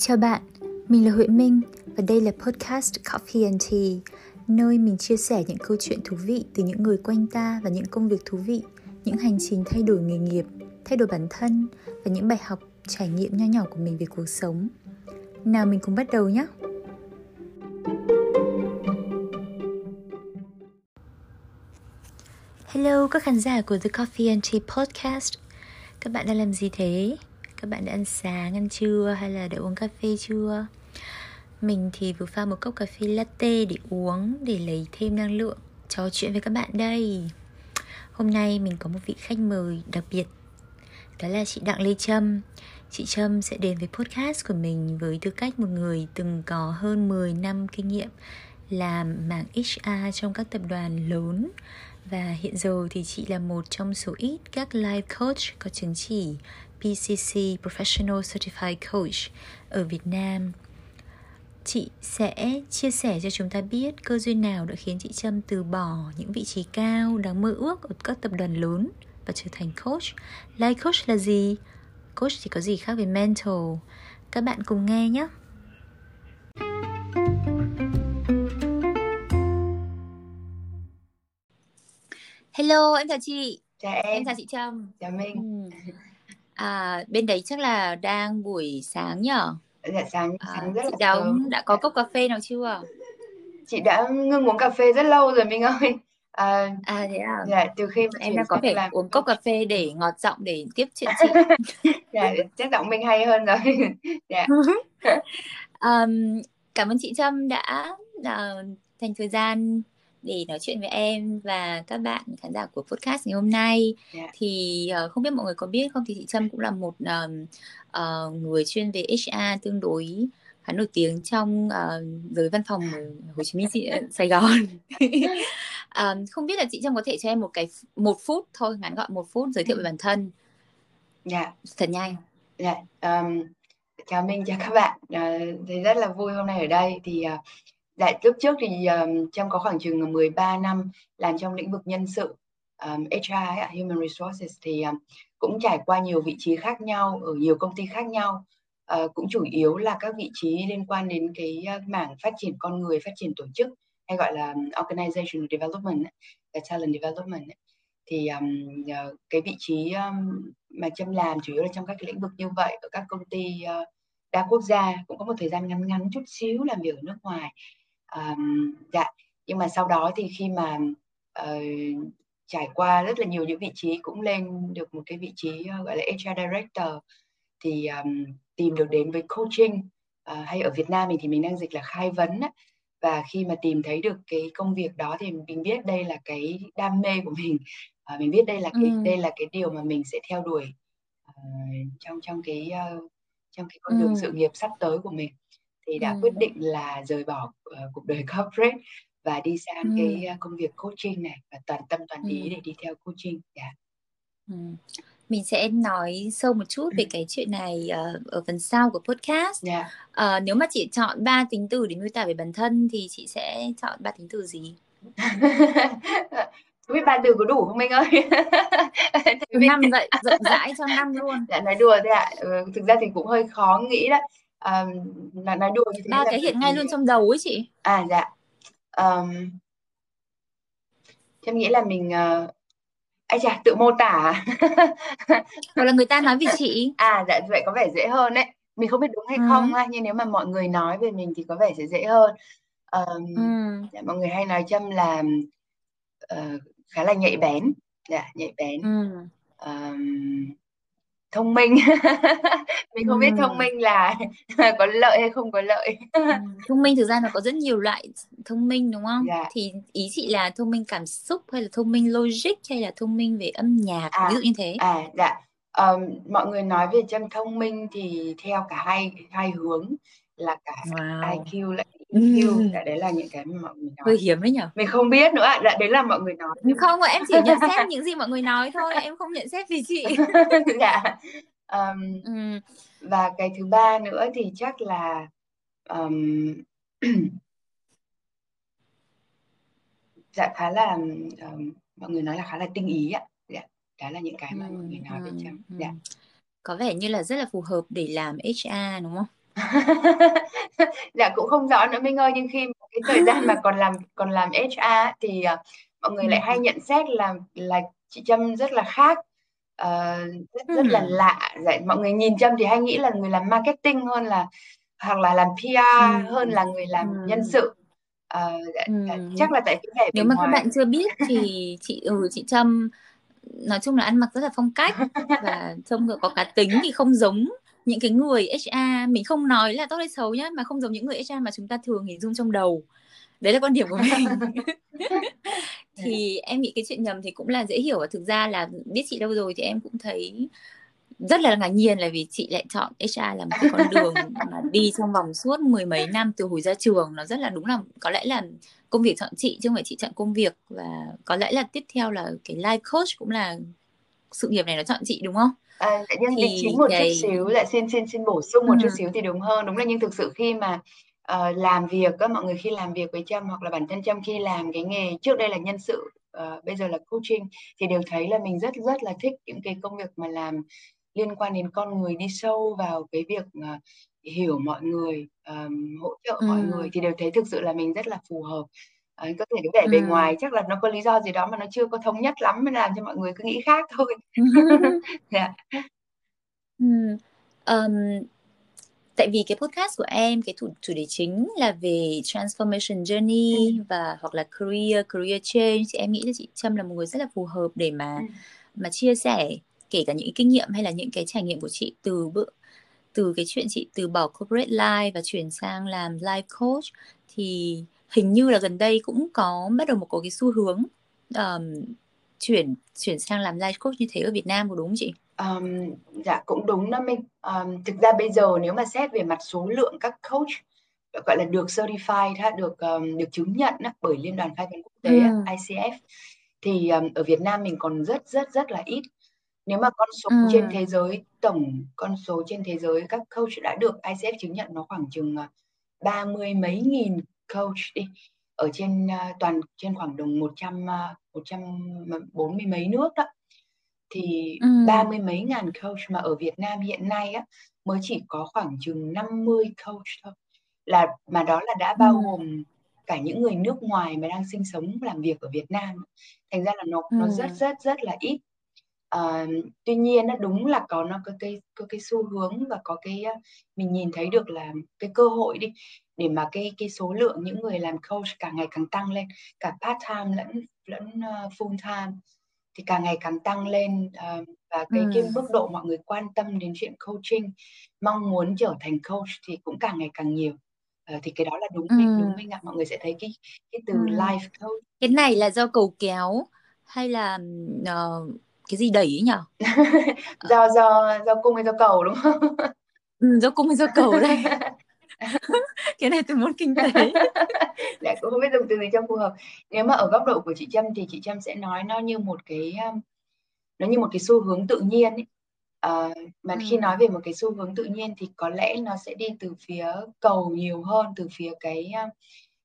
Chào bạn, mình là Huệ Minh và đây là podcast Coffee and Tea, nơi mình chia sẻ những câu chuyện thú vị từ những người quanh ta và những công việc thú vị, những hành trình thay đổi nghề nghiệp, thay đổi bản thân và những bài học trải nghiệm nho nhỏ của mình về cuộc sống. Nào mình cùng bắt đầu nhé. Hello các khán giả của The Coffee and Tea Podcast. Các bạn đang làm gì thế? Các bạn đã ăn sáng, ăn trưa hay là đã uống cà phê chưa? Mình thì vừa pha một cốc cà phê latte để uống để lấy thêm năng lượng trò chuyện với các bạn đây. Hôm nay mình có một vị khách mời đặc biệt Đó là chị Đặng Lê Trâm Chị Trâm sẽ đến với podcast của mình với tư cách một người từng có hơn 10 năm kinh nghiệm làm mảng HR trong các tập đoàn lớn và hiện giờ thì chị là một trong số ít các life coach có chứng chỉ PCC Professional Certified Coach ở Việt Nam. Chị sẽ chia sẻ cho chúng ta biết cơ duyên nào đã khiến chị Trâm từ bỏ những vị trí cao đáng mơ ước ở các tập đoàn lớn và trở thành coach. Life coach là gì? Coach thì có gì khác với mentor? Các bạn cùng nghe nhé. Hello, em chào chị. Chào em. Em chào chị Trâm. Chào Minh. Ừ. À, bên đấy chắc là đang buổi sáng nhở? Dạ sáng À, sáng rất chị là sớm. đã có cốc cà phê nào chưa? Chị đã ngưng uống cà phê rất lâu rồi Minh ơi. À, À thế à, dạ từ khi mà em đang có thể làm uống cốc cà phê để ngọt giọng để tiếp chuyện chị. dạ chắc giọng Minh hay hơn rồi. Dạ. Ừm, cảm ơn chị Trâm đã, đã dành thời gian để nói chuyện với em và các bạn khán giả của podcast ngày hôm nay. Dạ. Thì ờ, không biết mọi người có biết không thì chị Trâm cũng là một ờm, ờ, người chuyên về HR tương đối khá nổi tiếng trong ờ, giới văn phòng ở Hồ Chí Minh, Sài Gòn. Ờm, không biết là chị Trâm có thể cho em một cái một phút thôi, ngắn gọn một phút giới thiệu về bản thân Dạ. thật nhanh. Dạ. Ờm, chào Minh, chào các bạn. À, thì rất là vui hôm nay ở đây thì à, dạ lúc trước thì um, Trâm có khoảng chừng 13 năm làm trong lĩnh vực nhân sự um, HR ấy, Human Resources thì um, cũng trải qua nhiều vị trí khác nhau ở nhiều công ty khác nhau. Uh, cũng chủ yếu là các vị trí liên quan đến cái uh, mảng phát triển con người, phát triển tổ chức hay gọi là organizational development, talent development ấy. Thì um, uh, cái vị trí um, mà Trâm làm chủ yếu là trong các cái lĩnh vực như vậy ở các công ty uh, đa quốc gia cũng có một thời gian ngắn ngắn chút xíu làm việc ở nước ngoài um, dạ nhưng mà sau đó thì khi mà uh, trải qua rất là nhiều những vị trí cũng lên được một cái vị trí uh, gọi là HR director thì um, tìm được đến với coaching uh, hay ở Việt Nam mình thì mình đang dịch là khai vấn á. và khi mà tìm thấy được cái công việc đó thì mình biết đây là cái đam mê của mình uh, mình biết đây là cái Ừ. đây là cái điều mà mình sẽ theo đuổi uh, trong trong cái uh, trong cái con đường Ừ. sự nghiệp sắp tới của mình thì đã Ừ. quyết định là rời bỏ uh, cuộc đời corporate và đi sang Ừ. cái uh, công việc coaching này và toàn tâm toàn Ừ. ý để đi theo coaching. Dạ. Ừ. Mình sẽ nói sâu một chút về cái chuyện này ờ, ở phần sau của podcast. Dạ. Ờ, nếu mà chị chọn ba tính từ để miêu tả về bản thân thì chị sẽ chọn ba tính từ gì? Không biết ba từ có đủ không Minh ơi? Năm vậy, rộng rãi cho năm luôn. dạ nói đùa thôi ạ. Ừ, thực ra thì cũng hơi khó nghĩ đấy. Um, nói, nói đùa như thế Ba là cái hiện ngay luôn trong đầu ấy chị. à dạ. Um, Trâm nghĩ là mình uh, ai chà tự mô tả à? Hoặc là người ta nói về chị. À dạ vậy có vẻ dễ hơn đấy. Mình không biết đúng hay Ừ. không ha, nhưng nếu mà mọi người nói về mình thì có vẻ sẽ dễ hơn. Ờm, Ừ. dạ, mọi người hay nói Trâm là ờ, khá là nhạy bén, dạ nhạy bén, Ừ. Ờm, thông minh. Mình không biết thông minh là có lợi hay không có lợi. Thông minh thực ra nó có rất nhiều loại thông minh đúng không? Dạ. Thì ý chị là thông minh cảm xúc hay là thông minh logic hay là thông minh về âm nhạc, ví À dụ như thế. à dạ. Ờm, mọi người nói về Trâm thông minh thì theo cả hai hai hướng là cả Wow. IQ lẫn Ừ. EQ. Dạ đấy là những cái mà mọi người nói. Hơi hiếm đấy nhở? Mình không biết nữa ạ. Đấy là mọi người nói Không, em chỉ nhận xét những gì mọi người nói thôi, em không nhận xét về chị. dạ Ờm, Ừ. và cái thứ ba nữa thì chắc là ờm, dạ khá là ờm, mọi người nói là khá là tinh ý ạ dạ đó là những cái Ừ. mà mọi người nói Ừ. Trâm Ừ. dạ Có vẻ như là rất là phù hợp để làm HR đúng không? Dạ cũng không rõ nữa Minh ơi, nhưng khi cái thời gian mà còn làm còn làm HR thì, ờ, mọi người lại hay Ừm. nhận xét là là chị Trâm rất là khác, ờ, rất rất là Ừm. lạ. Dạ, mọi người nhìn Trâm thì hay nghĩ là người làm marketing hơn là hoặc là làm PR Ừm, hơn là người làm nhân ừm. sự. Ờ, dạ, dạ, Ừm, chắc là tại cái vẻ nếu mà các ngoài. bạn chưa biết thì chị ừ, chị Trâm nói chung là ăn mặc rất là phong cách và trông có cá tính thì không giống những cái người HR mình không nói là tốt hay xấu nhá, mà không giống những người HR mà chúng ta thường hình dung trong đầu. Đấy là quan điểm của mình. Thì em nghĩ cái chuyện nhầm thì cũng là dễ hiểu và thực ra là biết chị lâu rồi thì em cũng thấy rất là ngạc nhiên là vì chị lại chọn HR là một cái con đường mà đi trong vòng suốt mười mấy năm từ hồi ra trường. Nó rất là đúng là có lẽ là công việc chọn chị chứ không phải chị chọn công việc và có lẽ là tiếp theo là cái life coach cũng là sự nghiệp này nó chọn chị, đúng không? À, dạ nhân đính chính Thì một chút cái xíu, lại xin xin xin bổ sung một chút Ừm. xíu thì đúng hơn. Đúng là nhưng thực sự khi mà, ờ, làm việc á, mọi người khi làm việc với Trâm hoặc là bản thân Trâm khi làm cái nghề trước đây là nhân sự, ờ, bây giờ là coaching thì đều thấy là mình rất rất là thích những cái công việc mà làm liên quan đến con người, đi sâu vào cái việc, ờ, hiểu mọi người, ờm, hỗ trợ mọi người thì đều thấy thực sự là mình rất là phù hợp. Ấy, có thể cái vẻ bề Ừm. ngoài chắc là nó có lý do gì đó mà nó chưa có thống nhất lắm mới làm cho mọi người cứ nghĩ khác thôi. Dạ. Ừm, ờm, tại vì cái podcast của em, cái thủ chủ đề chính là về transformation journey Ừm. và hoặc là career career change thì em nghĩ là chị Trâm là một người rất là phù hợp để mà Ừm. mà chia sẻ kể cả những kinh nghiệm hay là những cái trải nghiệm của chị từ bữa từ cái chuyện chị từ bỏ corporate life và chuyển sang làm life coach. Thì hình như là gần đây cũng có bắt đầu một có cái xu hướng, ờm, chuyển chuyển sang làm life coach như thế ở Việt Nam, có đúng không chị? Ờm, dạ cũng đúng đó Minh. Ờm, thực ra bây giờ nếu mà xét về mặt số lượng các coach, ờ, gọi là, được certified ha, được, ờm, được chứng nhận á, bởi Liên đoàn Khai vấn Quốc tế Ừm. ICF thì, ờm, ở Việt Nam mình còn rất rất rất là ít. Nếu mà con số trên Ừm. thế giới, tổng con số trên thế giới các coach đã được ICF chứng nhận nó khoảng chừng, à, ba mươi mấy nghìn coach đi, ở trên, a, toàn trên khoảng đồng 100, a, 140 mấy nước đó. Thì ba Ừm. mươi mấy ngàn coach mà ở Việt Nam hiện nay á, mới chỉ có khoảng chừng 50 coach thôi, là mà đó là đã bao Ừm. gồm cả những người nước ngoài mà đang sinh sống, làm việc ở Việt Nam. Thành ra là nó nó rất rất rất là ít. Ờ, tuy nhiên á, đúng là có nó có cái có cái xu hướng và có cái, a, mình nhìn thấy được là cái cơ hội đi, để mà cái cái số lượng những người làm coach càng ngày càng tăng lên, cả part-time lẫn lẫn, ơ, full-time thì càng ngày càng tăng lên. Ờ, và cái cái Ừm. mức độ mọi người quan tâm đến chuyện coaching, mong muốn trở thành coach thì cũng càng ngày càng nhiều. Ờ, thì cái đó là đúng Minh, đúng Ừm. Minh ạ. Mọi người sẽ thấy cái cái từ Ừm. life coach. Cái này là do cầu kéo hay là, ờ, cái gì đẩy ấy nhỉ? Ờ. Do do do cung hay do cầu, đúng không? Ừm, do cung hay do cầu đây? Cái này từ môn kinh tế. Dạ, cũng không biết dùng từ gì cho phù hợp. Nếu mà ở góc độ của chị Trâm thì chị Trâm sẽ nói nó như một cái, a, nó như một cái xu hướng tự nhiên ấy. Ờ, mà khi nói về một cái xu hướng tự nhiên thì có lẽ nó sẽ đi từ phía cầu nhiều hơn, từ phía cái, a,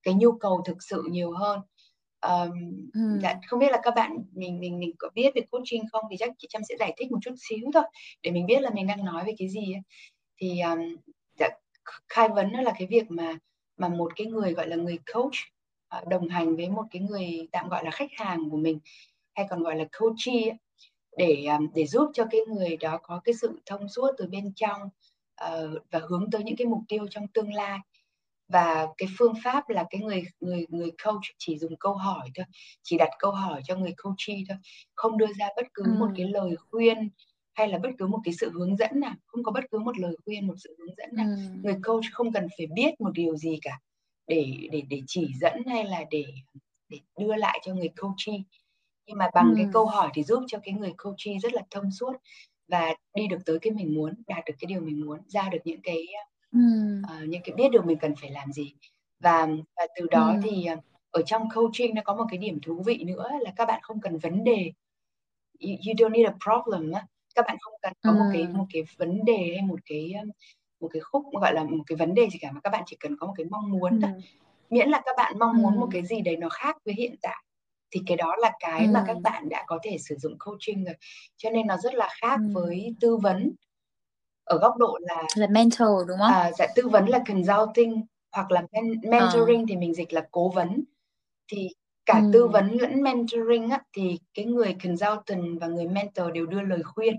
cái nhu cầu thực sự nhiều hơn. Ờm, dạ, Ừm. không biết là các bạn mình mình mình có biết về coaching không? Thì chắc chị Trâm sẽ giải thích một chút xíu thôi, để mình biết là mình đang nói về cái gì á. Thì, dạ, kh khai vấn nó là cái việc mà mà một cái người, gọi là, người coach, ờ, đồng hành với một cái người tạm gọi là khách hàng của mình, hay còn gọi là coachee để, à, để giúp cho cái người đó có cái sự thông suốt từ bên trong, ờ, và hướng tới những cái mục tiêu trong tương lai. Và cái phương pháp là cái người người người coach chỉ dùng câu hỏi thôi, chỉ đặt câu hỏi cho người coachee thôi, không đưa ra bất cứ một cái lời khuyên hay là bất cứ một cái sự hướng dẫn nào, không có bất cứ một lời khuyên, một sự hướng dẫn nào. Ừm. Người coach không cần phải biết một điều gì cả để để để chỉ dẫn hay là để để đưa lại cho người coachee. Nhưng mà bằng cái câu hỏi thì giúp cho cái người coachee rất là thông suốt và đi được tới cái mình muốn, đạt được cái điều mình muốn, ra được những cái, Ừm. ờ, những cái biết được mình cần phải làm gì. Và và từ đó Ừm. thì, ờ, ở trong coaching nó có một cái điểm thú vị nữa là các bạn không cần vấn đề. You you don't need a problem á. Các bạn không cần có một cái một cái vấn đề hay một cái, một cái khúc, gọi là, một cái vấn đề gì cả, mà các bạn chỉ cần có một cái mong muốn thôi. Ừm. Miễn là các bạn mong muốn một Ừm. cái gì đấy nó khác với hiện tại, thì cái đó là cái mà các bạn đã có thể sử dụng coaching rồi. Cho nên nó rất là khác Ừm. với tư vấn. ở góc độ là là mentor đúng không? À, dạ tư vấn là consulting hoặc là men- mentoring à. thì mình dịch là cố vấn. Thì cả ừ. tư vấn lẫn mentoring á, thì cái người consultant và người mentor đều đưa lời khuyên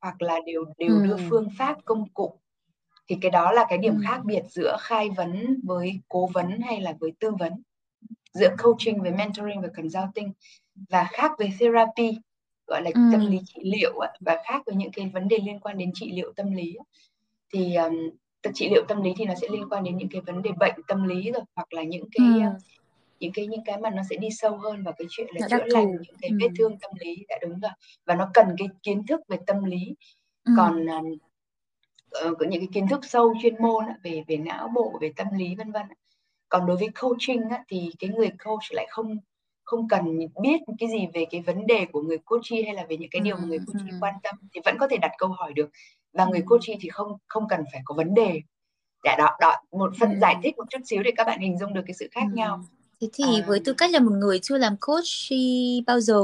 hoặc là đều đều ừ. đưa phương pháp công cụ thì cái đó là cái điểm ừ. khác biệt giữa khai vấn với cố vấn hay là với tư vấn giữa coaching với mentoring và consulting và khác với therapy gọi là ừ. tâm lý trị liệu và khác với những cái vấn đề liên quan đến trị liệu tâm lý thì um, trị liệu tâm lý thì nó sẽ liên quan đến những cái vấn đề bệnh tâm lý rồi hoặc là những cái ừ. Những cái những cái mà nó sẽ đi sâu hơn vào cái chuyện là chữa lành những cái ừ. vết thương tâm lý. Đã đúng rồi. Và nó cần cái kiến thức về tâm lý. Ừ. còn uh, có những cái kiến thức sâu chuyên môn về về não bộ về tâm lý vân vân còn đối với coaching á, thì cái người coach lại không không cần biết cái gì về cái vấn đề của người coachee hay là về những cái điều mà người coachee quan tâm thì vẫn có thể đặt câu hỏi được. Và người coachee thì không không cần phải có vấn đề. Dạ đó đó một phần giải thích một chút xíu để các bạn hình dung được cái sự khác nhau thế thì à, với tư cách là một người chưa làm coach bao giờ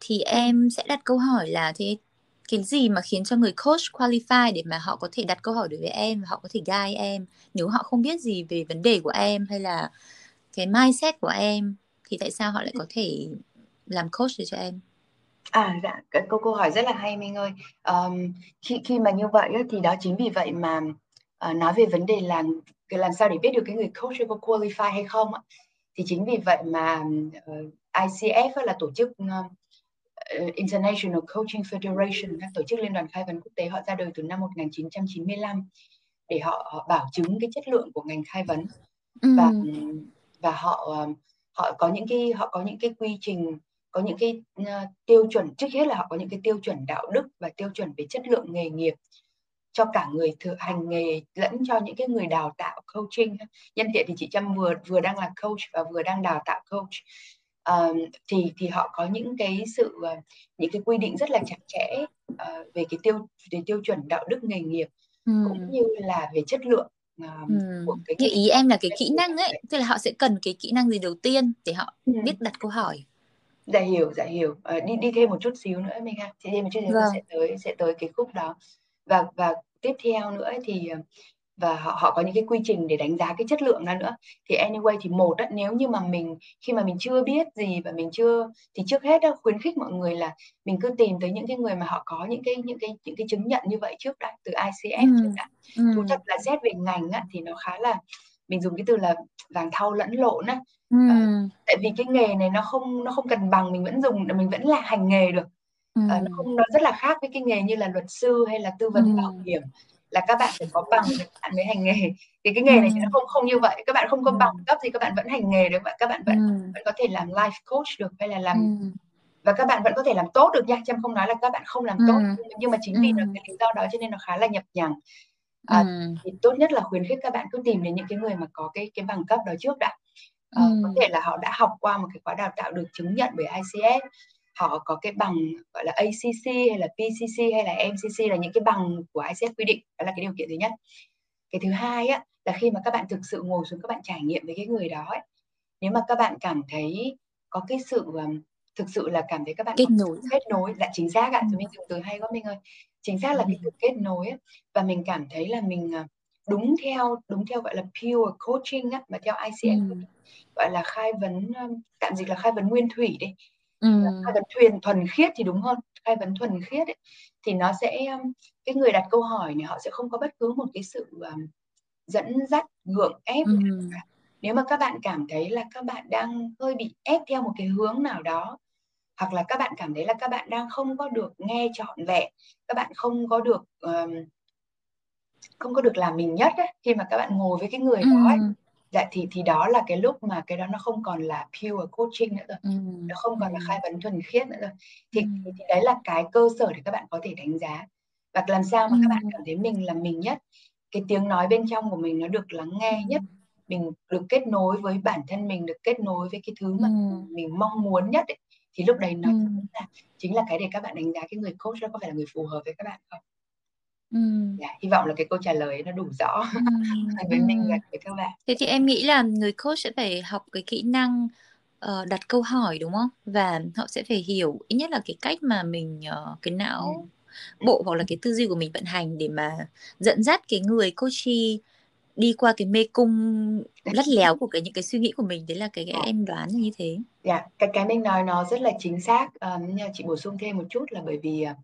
thì em sẽ đặt câu hỏi là thế cái gì mà khiến cho người coach qualify để mà họ có thể đặt câu hỏi đối với em và họ có thể guide em nếu họ không biết gì về vấn đề của em hay là cái mindset của em thì tại sao họ lại có thể làm coach để cho em À dạ, cái câu câu hỏi rất là hay Minh ơi. Um, khi khi mà như vậy thì đó chính vì vậy mà uh, nói về vấn đề là làm sao để biết được cái người coach có qualify hay không ạ. Thì chính vì vậy mà uh, ICF là tổ chức uh, International Coaching Federation, các tổ chức liên đoàn khai vấn quốc tế họ ra đời từ năm 1995 để họ, họ bảo chứng cái chất lượng của ngành khai vấn ừ. và và họ họ có những cái họ có những cái quy trình có những cái uh, tiêu chuẩn trước hết là họ có những cái tiêu chuẩn đạo đức và tiêu chuẩn về chất lượng nghề nghiệp cho cả người thực hành nghề lẫn cho những cái người đào tạo coaching nhân tiện thì chị Trâm vừa vừa đang là coach và vừa đang đào tạo coach uh, thì thì họ có những cái sự uh, những cái quy định rất là chặt chẽ uh, về cái tiêu về tiêu chuẩn đạo đức nghề nghiệp ừ. cũng như là về chất lượng uh, ừ. của cái, cái ý em là cái kỹ năng ấy tức là họ sẽ cần cái kỹ năng gì đầu tiên để họ ừ. biết đặt câu hỏi dạ hiểu dạ hiểu à, đi đi thêm một chút xíu nữa mình ha thì thêm một chút xíu vâng. sẽ tới sẽ tới cái khúc đó và và tiếp theo nữa thì và họ họ có những cái quy trình để đánh giá cái chất lượng ra nữa thì anyway thì một á, nếu như mà mình khi mà mình chưa biết gì và mình chưa thì trước hết đó, khuyến khích mọi người là mình cứ tìm tới những cái người mà họ có những cái những cái những cái chứng nhận như vậy trước đã từ ICF ừ. trước đã ừ. thú thật là xét về ngành á, thì nó khá là mình dùng cái từ là vàng thau lẫn lộn á ừ. à, tại vì cái nghề này nó không nó không cần bằng mình vẫn dùng mình vẫn là hành nghề được. À, nó không nó rất là khác với cái nghề như là luật sư hay là tư vấn ừ. bảo hiểm là các bạn phải có bằng để bạn mới hành nghề. Thì cái nghề này thì nó không không như vậy các bạn không có bằng cấp thì các bạn vẫn hành nghề được các bạn vẫn ừ. vẫn có thể làm life coach được hay là làm ừ. và các bạn vẫn có thể làm tốt được nha Trâm không nói là các bạn không làm tốt. Ừ. nhưng mà chính vì là cái lý do đó cho nên nó khá là nhập nhằng à, thì tốt nhất là khuyến khích các bạn cứ tìm đến những cái người mà có cái cái bằng cấp đó trước đã. À, có thể là họ đã học qua một cái khóa đào tạo được chứng nhận bởi ICS họ có cái bằng gọi là ACC hay là PCC hay là MCC là những cái bằng của ICF quy định đó là cái điều kiện thứ nhất. Cái thứ hai á là khi mà các bạn thực sự ngồi xuống các bạn trải nghiệm với cái người đó ấy, nếu mà các bạn cảm thấy có cái sự thực sự là cảm thấy các bạn kết nối. kết nối là chính xác ạ ừ. mình dùng từ hay quá mình ơi. Chính xác là cái sự kết nối ấy, và mình cảm thấy là mình uh, đúng theo đúng theo gọi là pure coaching á mà theo ICF ừ. gọi là khai vấn tạm dịch là khai vấn nguyên thủy đi ừ. khai vấn thuyền thuần khiết thì đúng hơn khai vấn thuần khiết ấy, thì nó sẽ cái người đặt câu hỏi này họ sẽ không có bất cứ một cái sự um, dẫn dắt gượng ép ừ. nếu mà các bạn cảm thấy là các bạn đang hơi bị ép theo một cái hướng nào đó hoặc là các bạn cảm thấy là các bạn đang không có được nghe trọn vẹn các bạn không có được um, không có được làm mình nhất ấy, khi mà các bạn ngồi với cái người đó ấy, dạ thì thì đó là cái lúc mà cái đó nó không còn là pure coaching nữa rồi ừ. nó không còn là khai vấn thuần khiết nữa rồi thì, ừ. thì, thì đấy là cái cơ sở để các bạn có thể đánh giá và làm sao mà ừ. các bạn cảm thấy mình là mình nhất cái tiếng nói bên trong của mình nó được lắng nghe nhất mình được kết nối với bản thân mình được kết nối với cái thứ mà ừ. mình mong muốn nhất ấy. thì lúc đấy nó ừ. là chính là cái để các bạn đánh giá cái người coach đó có phải là người phù hợp với các bạn không Ừ. Yeah, hy vọng là cái câu trả lời nó đủ rõ ừ. với mình và với các bạn. Thế thì em nghĩ là người coach sẽ phải học cái kỹ năng uh, đặt câu hỏi đúng không? Và họ sẽ phải hiểu ít nhất là cái cách mà mình uh, cái não ừ. bộ hoặc là cái tư duy của mình vận hành để mà dẫn dắt cái người coachee đi qua cái mê cung lắt léo của cái những cái suy nghĩ của mình đấy là cái, cái Dạ. em đoán như thế Dạ, yeah, cái cái mình nói nó rất là chính xác. Um, chị bổ sung thêm một chút là bởi vì uh,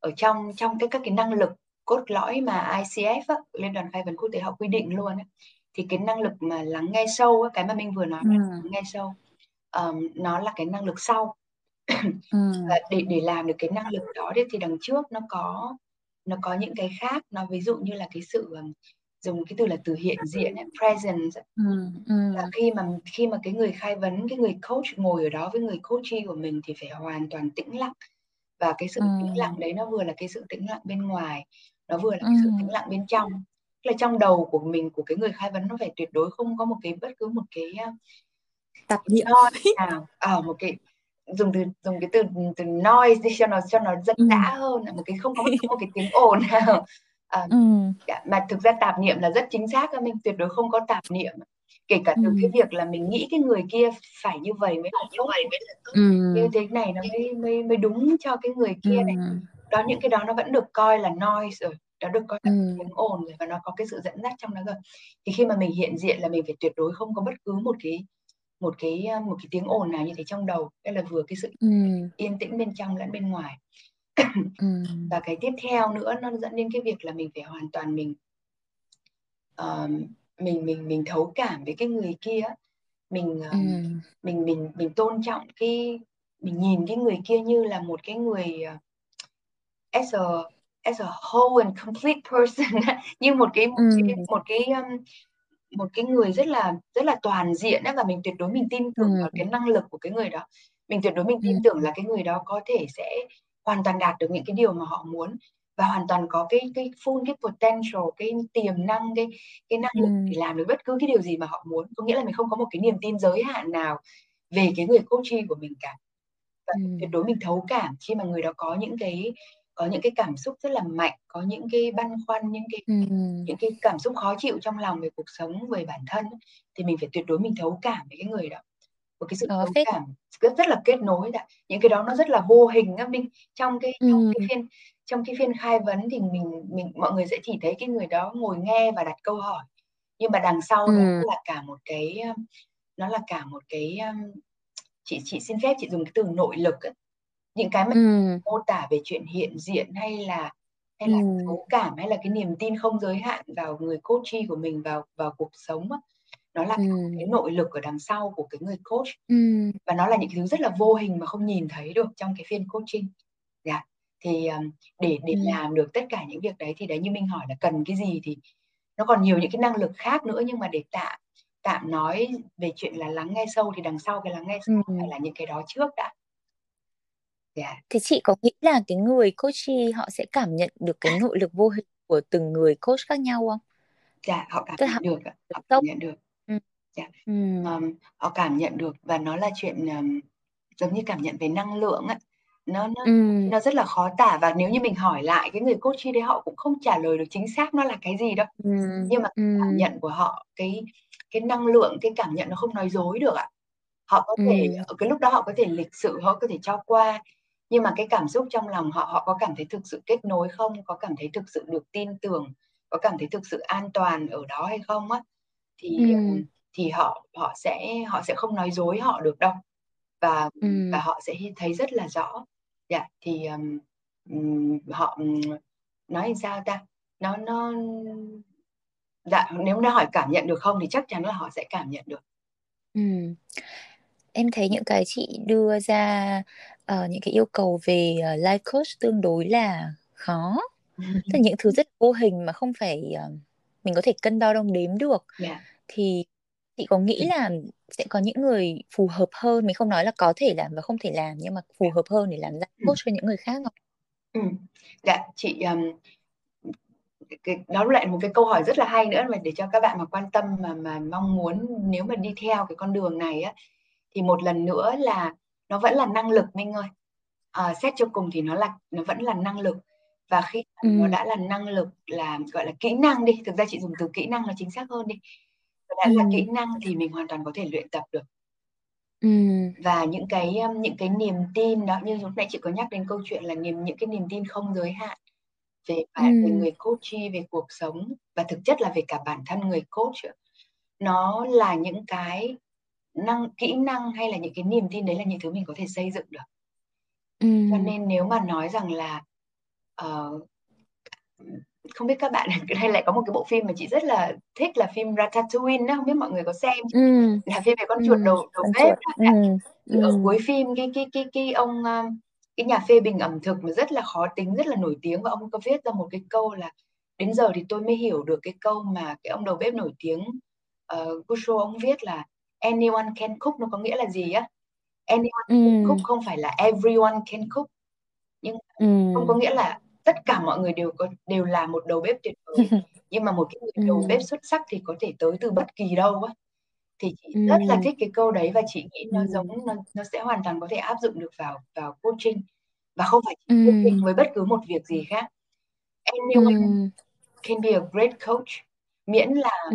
ở trong trong cái các cái năng lực cốt lõi mà ICF á, Liên đoàn khai vấn quốc tế họ quy định luôn á, thì cái năng lực mà lắng nghe sâu á, cái mà mình vừa nói ừ. lắng nghe sâu um, nó là cái năng lực sau ừ. và để để làm được cái năng lực đó thì đằng trước nó có nó có những cái khác nó ví dụ như là cái sự dùng cái từ là từ hiện diện presence ừ. Ừ. là khi mà khi mà cái người khai vấn cái người coach ngồi ở đó với người coachee của mình thì phải hoàn toàn tĩnh lặng và cái sự ừ. tĩnh lặng đấy nó vừa là cái sự tĩnh lặng bên ngoài nó vừa là cái sự tĩnh lặng bên trong là trong đầu của mình của cái người khai vấn nó phải tuyệt đối không có một cái bất cứ một cái tạp niệm nào ở à, một cái dùng từ dùng cái từ từ noise đi cho nó cho nó dân ừ. dã hơn một cái không có một cái tiếng ồn nào à, ừ. mà thực ra tạp niệm là rất chính xác mình tuyệt đối không có tạp niệm kể cả từ ừ. cái việc là mình nghĩ cái người kia phải như vậy mới là tốt ừ. như thế này nó mới mới mới đúng cho cái người kia này ừ. Đó những cái đó nó vẫn được coi là noise rồi nó được coi là ừ. tiếng ồn rồi và nó có cái sự dẫn dắt trong đó rồi thì khi mà mình hiện diện là mình phải tuyệt đối không có bất cứ một cái một cái một cái tiếng ồn nào như thế trong đầu đây là vừa cái sự ừ. yên tĩnh bên trong lẫn bên ngoài ừ. và cái tiếp theo nữa nó dẫn đến cái việc là mình phải hoàn toàn mình uh, mình mình mình thấu cảm với cái người kia mình uh, ừ. mình mình mình tôn trọng cái mình nhìn cái người kia như là một cái người uh, as a as a whole and complete person như một cái một ừ. cái một cái um, một cái người rất là rất là toàn diện ấy, và mình tuyệt đối mình tin tưởng ừ. vào cái năng lực của cái người đó mình tuyệt đối mình tin ừ. tưởng là cái người đó có thể sẽ hoàn toàn đạt được những cái điều mà họ muốn và hoàn toàn có cái cái full cái potential cái tiềm năng cái cái năng lực ừ. để làm được bất cứ cái điều gì mà họ muốn có nghĩa là mình không có một cái niềm tin giới hạn nào về cái người coachee của mình cả và ừ. tuyệt đối mình thấu cảm khi mà người đó có những cái có những cái cảm xúc rất là mạnh có những cái băn khoăn những cái ừ. những cái cảm xúc khó chịu trong lòng về cuộc sống về bản thân thì mình phải tuyệt đối mình thấu cảm với cái người đó một cái sự Đó, thấu phết. cảm rất rất là kết nối đã những cái đó nó rất là vô hình á mình trong cái ừ. trong cái phiên trong cái phiên khai vấn thì mình mình mọi người sẽ chỉ thấy cái người đó ngồi nghe và đặt câu hỏi nhưng mà đằng sau ừ. đó là cả một cái nó là cả một cái chị chị xin phép chị dùng cái từ nội lực ấy. Những cái mà ừ. mô tả về chuyện hiện diện hay là hay là ừ. thấu cảm hay là cái niềm tin không giới hạn vào người coachee của mình vào vào cuộc sống á nó là cái nội lực ở đằng sau của cái người coach ừ. và nó là những thứ rất là vô hình mà không nhìn thấy được trong cái phiên coaching dạ thì um, để để ừ. làm được tất cả những việc đấy thì đấy như mình hỏi là cần cái gì thì nó còn nhiều những cái năng lực khác nữa nhưng mà để tạm tạm nói về chuyện là lắng nghe sâu thì đằng sau cái lắng nghe sâu phải là những cái đó trước đã Yeah. Thế chị có nghĩ là cái người coachee họ sẽ cảm nhận được cái nội lực vô hình của từng người coach khác nhau không? Dạ, họ cảm Tức nhận được, họ cảm nhận được. Ừ. Dạ. Ừ. Um, họ cảm nhận được và nó là chuyện um, giống như cảm nhận về năng lượng á. Nó nó ừ. nó rất là khó tả và nếu như mình hỏi lại cái người coachee đấy họ cũng không trả lời được chính xác nó là cái gì đâu. Ừ. Nhưng mà ừ. cảm nhận của họ cái cái năng lượng, cái cảm nhận nó không nói dối được ạ. Họ có thể ừ. ở cái lúc đó họ có thể lịch sự, họ có thể cho qua nhưng mà cái cảm xúc trong lòng họ họ có cảm thấy thực sự kết nối không? Có cảm thấy thực sự được tin tưởng? Có cảm thấy thực sự an toàn ở đó hay không á? Thì ừ. thì họ họ sẽ họ sẽ không nói dối họ được đâu. Và ừ. và họ sẽ thấy rất là rõ. Dạ thì um, họ nói làm sao ta? Nó nó dạ nếu nó hỏi cảm nhận được không thì chắc chắn là họ sẽ cảm nhận được. Ừ. em thấy những cái chị đưa ra uh, những cái yêu cầu về uh, life coach tương đối là khó tức là những thứ rất vô hình mà không phải uh, mình có thể cân đo đong đếm được yeah. thì chị có nghĩ là sẽ có những người phù hợp hơn mình không nói là có thể làm và không thể làm nhưng mà phù hợp hơn để làm life coach cho những người khác không? Ừ. Dạ chị um, cái, đó lại một cái câu hỏi rất là hay nữa mà để cho các bạn mà quan tâm mà mà mong muốn nếu mà đi theo cái con đường này á thì một lần nữa là nó vẫn là năng lực Minh ơi. À, xét cho cùng thì nó là nó vẫn là năng lực. Và khi ừ. nó đã là năng lực là gọi là kỹ năng đi thực ra chị dùng từ kỹ năng là chính xác hơn đi. Nó đã ừ. là kỹ năng thì mình hoàn toàn có thể luyện tập được. Và những cái những cái niềm tin đó như lúc nãy chị có nhắc đến câu chuyện là niềm những cái niềm tin không giới hạn về bạn về người coach về cuộc sống và thực chất là về cả bản thân người coach nó là những cái năng kỹ năng hay là những cái niềm tin đấy là những thứ mình có thể xây dựng được cho nên nếu mà nói rằng là uh, không biết các bạn đây lại có một cái bộ phim mà chị rất là thích là phim Ratatouille đó không biết mọi người có xem ừ. là phim về con chuột đầu đầu bếp. Ừ. ở cuối phim cái cái cái cái ông cái nhà phê bình ẩm thực mà rất là khó tính rất là nổi tiếng và ông có viết ra một cái câu là đến giờ thì tôi mới hiểu được cái câu mà cái ông đầu bếp nổi tiếng uh, Gusho ông viết là anyone can cook nó có nghĩa là gì á? Anyone ừ. can cook không phải là everyone can cook. Nhưng ừ. không có nghĩa là tất cả mọi người đều có đều là một đầu bếp tuyệt vời. Nhưng mà một cái người đầu bếp xuất sắc thì có thể tới từ bất kỳ đâu á. Thì chị rất là thích cái câu đấy và chị nghĩ nó giống nó, nó sẽ hoàn toàn có thể áp dụng được vào vào coaching. Và không phải chỉ coaching với bất cứ một việc gì khác. Anyone can be a great coach miễn là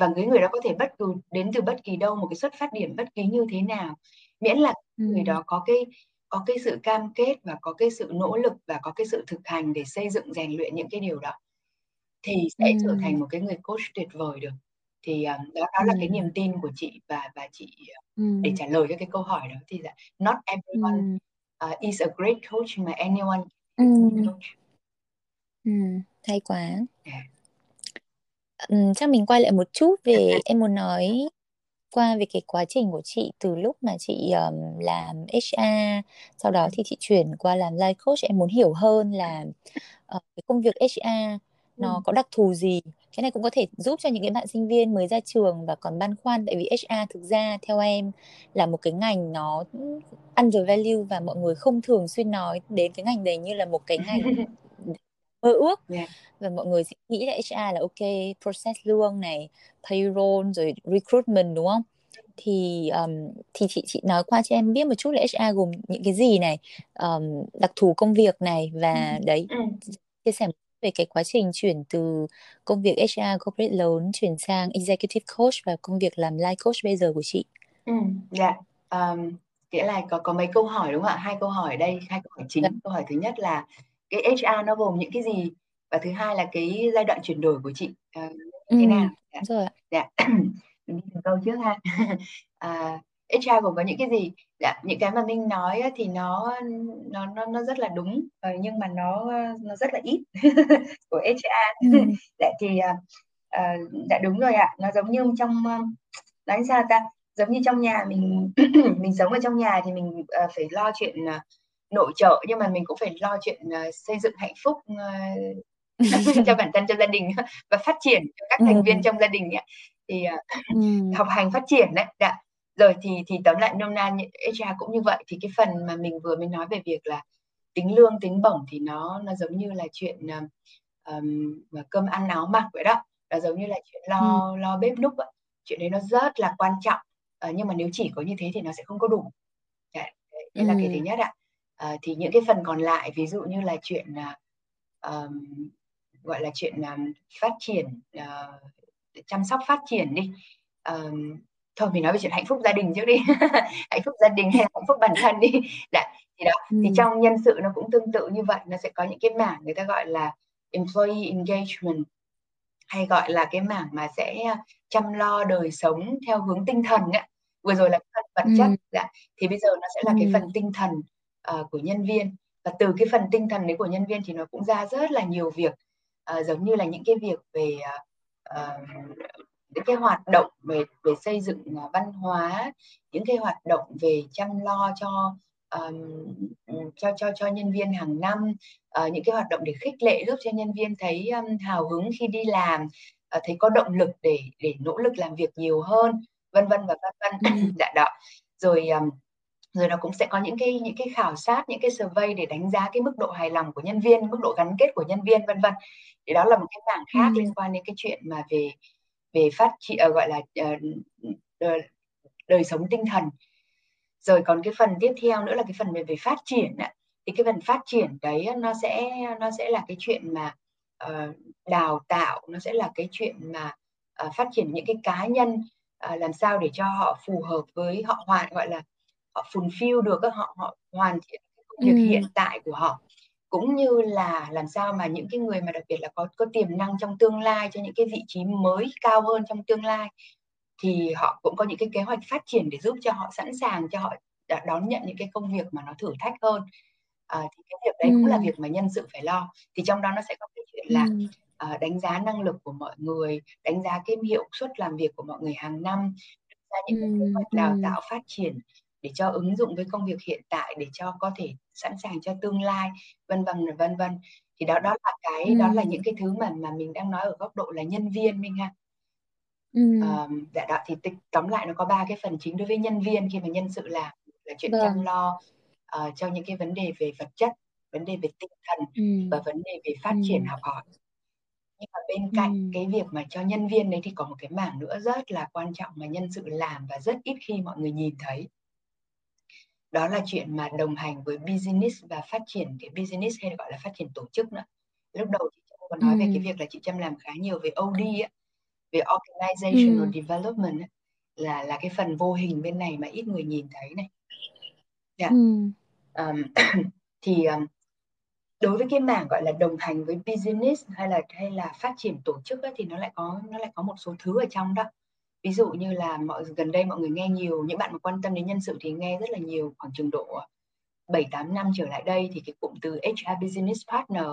và cái người đó có thể bất cứ đến từ bất kỳ đâu một cái xuất phát điểm bất kỳ như thế nào miễn là người đó có cái có cái sự cam kết và có cái sự nỗ lực và có cái sự thực hành để xây dựng rèn luyện những cái điều đó thì sẽ trở thành một cái người coach tuyệt vời được thì um, đó đó là cái niềm tin của chị và và chị ừ. để trả lời cho cái câu hỏi đó thì là not everyone ừ. uh, is a great coach mà anyone ừ. coach. Ừ, hay quá. Yeah. Dạ. Ừ, chắc mình quay lại một chút về em muốn nói qua về cái quá trình của chị từ lúc mà chị um, làm HR sau đó thì chị chuyển qua làm life coach em muốn hiểu hơn là uh, cái công việc HR nó có đặc thù gì cái này cũng có thể giúp cho những cái bạn sinh viên mới ra trường và còn băn khoăn tại vì HR thực ra theo em là một cái ngành nó undervalue và mọi người không thường xuyên nói đến cái ngành đấy như là một cái ngành mơ ước yeah. và mọi người sẽ nghĩ là HR là ok process lương này payroll rồi recruitment đúng không thì um, thì chị chị nói qua cho em biết một chút là HR gồm những cái gì này um, đặc thù công việc này và ừ. đấy ừ. chia sẻ về cái quá trình chuyển từ công việc HR corporate lớn chuyển sang executive coach và công việc làm life coach bây giờ của chị. Ừ, dạ. Um, nghĩa là có có mấy câu hỏi đúng không ạ? Hai câu hỏi đây, hai câu hỏi chính. Dạ. Câu hỏi thứ nhất là cái HR nó gồm những cái gì và thứ hai là cái giai đoạn chuyển đổi của chị uh, như thế nào? Dạ. Rồi. Dạ. Mình đi câu trước ha. à, HR gồm có những cái gì dạ, những cái mà Minh nói thì nó nó nó nó rất là đúng ờ, nhưng mà nó nó rất là ít của HR ừ. dạ thì uh, dạ đúng rồi ạ nó giống như trong nói sao ta giống như trong nhà mình mình sống ở trong nhà thì mình uh, phải lo chuyện uh, nội trợ nhưng mà mình cũng phải lo chuyện uh, xây dựng hạnh phúc uh, cho bản thân cho gia đình và phát triển cho các thành viên trong gia đình ấy. thì uh, học hành phát triển đấy dạ rồi thì thì tóm lại nôm na HR cũng như vậy thì cái phần mà mình vừa mới nói về việc là tính lương tính bổng thì nó nó giống như là chuyện um, cơm ăn áo mặc vậy đó. Là giống như là chuyện lo ừ. lo bếp núc vậy chuyện đấy nó rất là quan trọng. Uh, nhưng mà nếu chỉ có như thế thì nó sẽ không có đủ. Đấy, đấy ừ. là cái thứ nhất ạ uh, thì những cái phần còn lại ví dụ như là chuyện uh, gọi là chuyện um, phát triển uh, chăm sóc phát triển đi um, thôi mình nói về chuyện hạnh phúc gia đình trước đi hạnh phúc gia đình hay hạnh phúc bản thân đi Đã, thì đó ừ. thì trong nhân sự nó cũng tương tự như vậy nó sẽ có những cái mảng người ta gọi là employee engagement hay gọi là cái mảng mà sẽ chăm lo đời sống theo hướng tinh thần ấy. vừa rồi là phần vật ừ. chất dạ. thì bây giờ nó sẽ là ừ. cái phần tinh thần uh, của nhân viên. Và từ cái phần tinh thần đấy của nhân viên thì nó cũng ra rất là nhiều việc. Uh, giống như là những cái việc về uh, những cái hoạt động về về xây dựng văn hóa những cái hoạt động về chăm lo cho um, cho cho cho nhân viên hàng năm uh, những cái hoạt động để khích lệ giúp cho nhân viên thấy um, hào hứng khi đi làm uh, thấy có động lực để để nỗ lực làm việc nhiều hơn vân vân và vân vân. Ừ. dạ đó. Rồi um, rồi nó cũng sẽ có những cái những cái khảo sát những cái survey để đánh giá cái mức độ hài lòng của nhân viên mức độ gắn kết của nhân viên vân vân. Thì đó là một cái mảng khác ừ. liên quan đến cái chuyện mà về về phát triển uh, gọi là uh, đời sống tinh thần. Rồi còn cái phần tiếp theo nữa là cái phần về về phát triển ạ. Thì cái phần phát triển đấy nó sẽ nó sẽ là cái chuyện mà uh, đào tạo nó sẽ là cái chuyện mà uh, phát triển những cái cá nhân à, làm sao để cho họ phù hợp với họ hoàn gọi là họ fulfill được các họ họ hoàn thiện công việc ừ. hiện tại của họ cũng như là làm sao mà những cái người mà đặc biệt là có có tiềm năng trong tương lai cho những cái vị trí mới cao hơn trong tương lai thì họ cũng có những cái kế hoạch phát triển để giúp cho họ sẵn sàng cho họ đón nhận những cái công việc mà nó thử thách hơn à, thì cái việc đấy ừ. cũng là việc mà nhân sự phải lo thì trong đó nó sẽ có cái chuyện là ừ. à, đánh giá năng lực của mọi người đánh giá cái hiệu suất làm việc của mọi người hàng năm ra những ừ. kế hoạch đào tạo phát triển để cho ứng dụng với công việc hiện tại để cho có thể sẵn sàng cho tương lai vân vân vân vân thì đó đó là cái ừ. đó là những cái thứ mà mà mình đang nói ở góc độ là nhân viên minh ha ừ. um, dạ đó thì tóm lại nó có ba cái phần chính đối với nhân viên khi mà nhân sự làm là chuyện vâng. chăm lo uh, cho những cái vấn đề về vật chất vấn đề về tinh thần ừ. và vấn đề về phát ừ. triển học hỏi nhưng mà bên cạnh ừ. cái việc mà cho nhân viên đấy thì có một cái mảng nữa rất là quan trọng mà nhân sự làm và rất ít khi mọi người nhìn thấy đó là chuyện mà đồng hành với business và phát triển cái business hay gọi là phát triển tổ chức nữa lúc đầu chị Trâm có nói ừ. về cái việc là chị Trâm làm khá nhiều về OD ấy, về organizational ừ. development ấy, là là cái phần vô hình bên này mà ít người nhìn thấy này yeah. Dạ. ừ. um, thì um, đối với cái mảng gọi là đồng hành với business hay là hay là phát triển tổ chức ấy, thì nó lại có nó lại có một số thứ ở trong đó ví dụ như là mọi gần đây mọi người nghe nhiều những bạn mà quan tâm đến nhân sự thì nghe rất là nhiều khoảng chừng độ 7 8 năm trở lại đây thì cái cụm từ HR business partner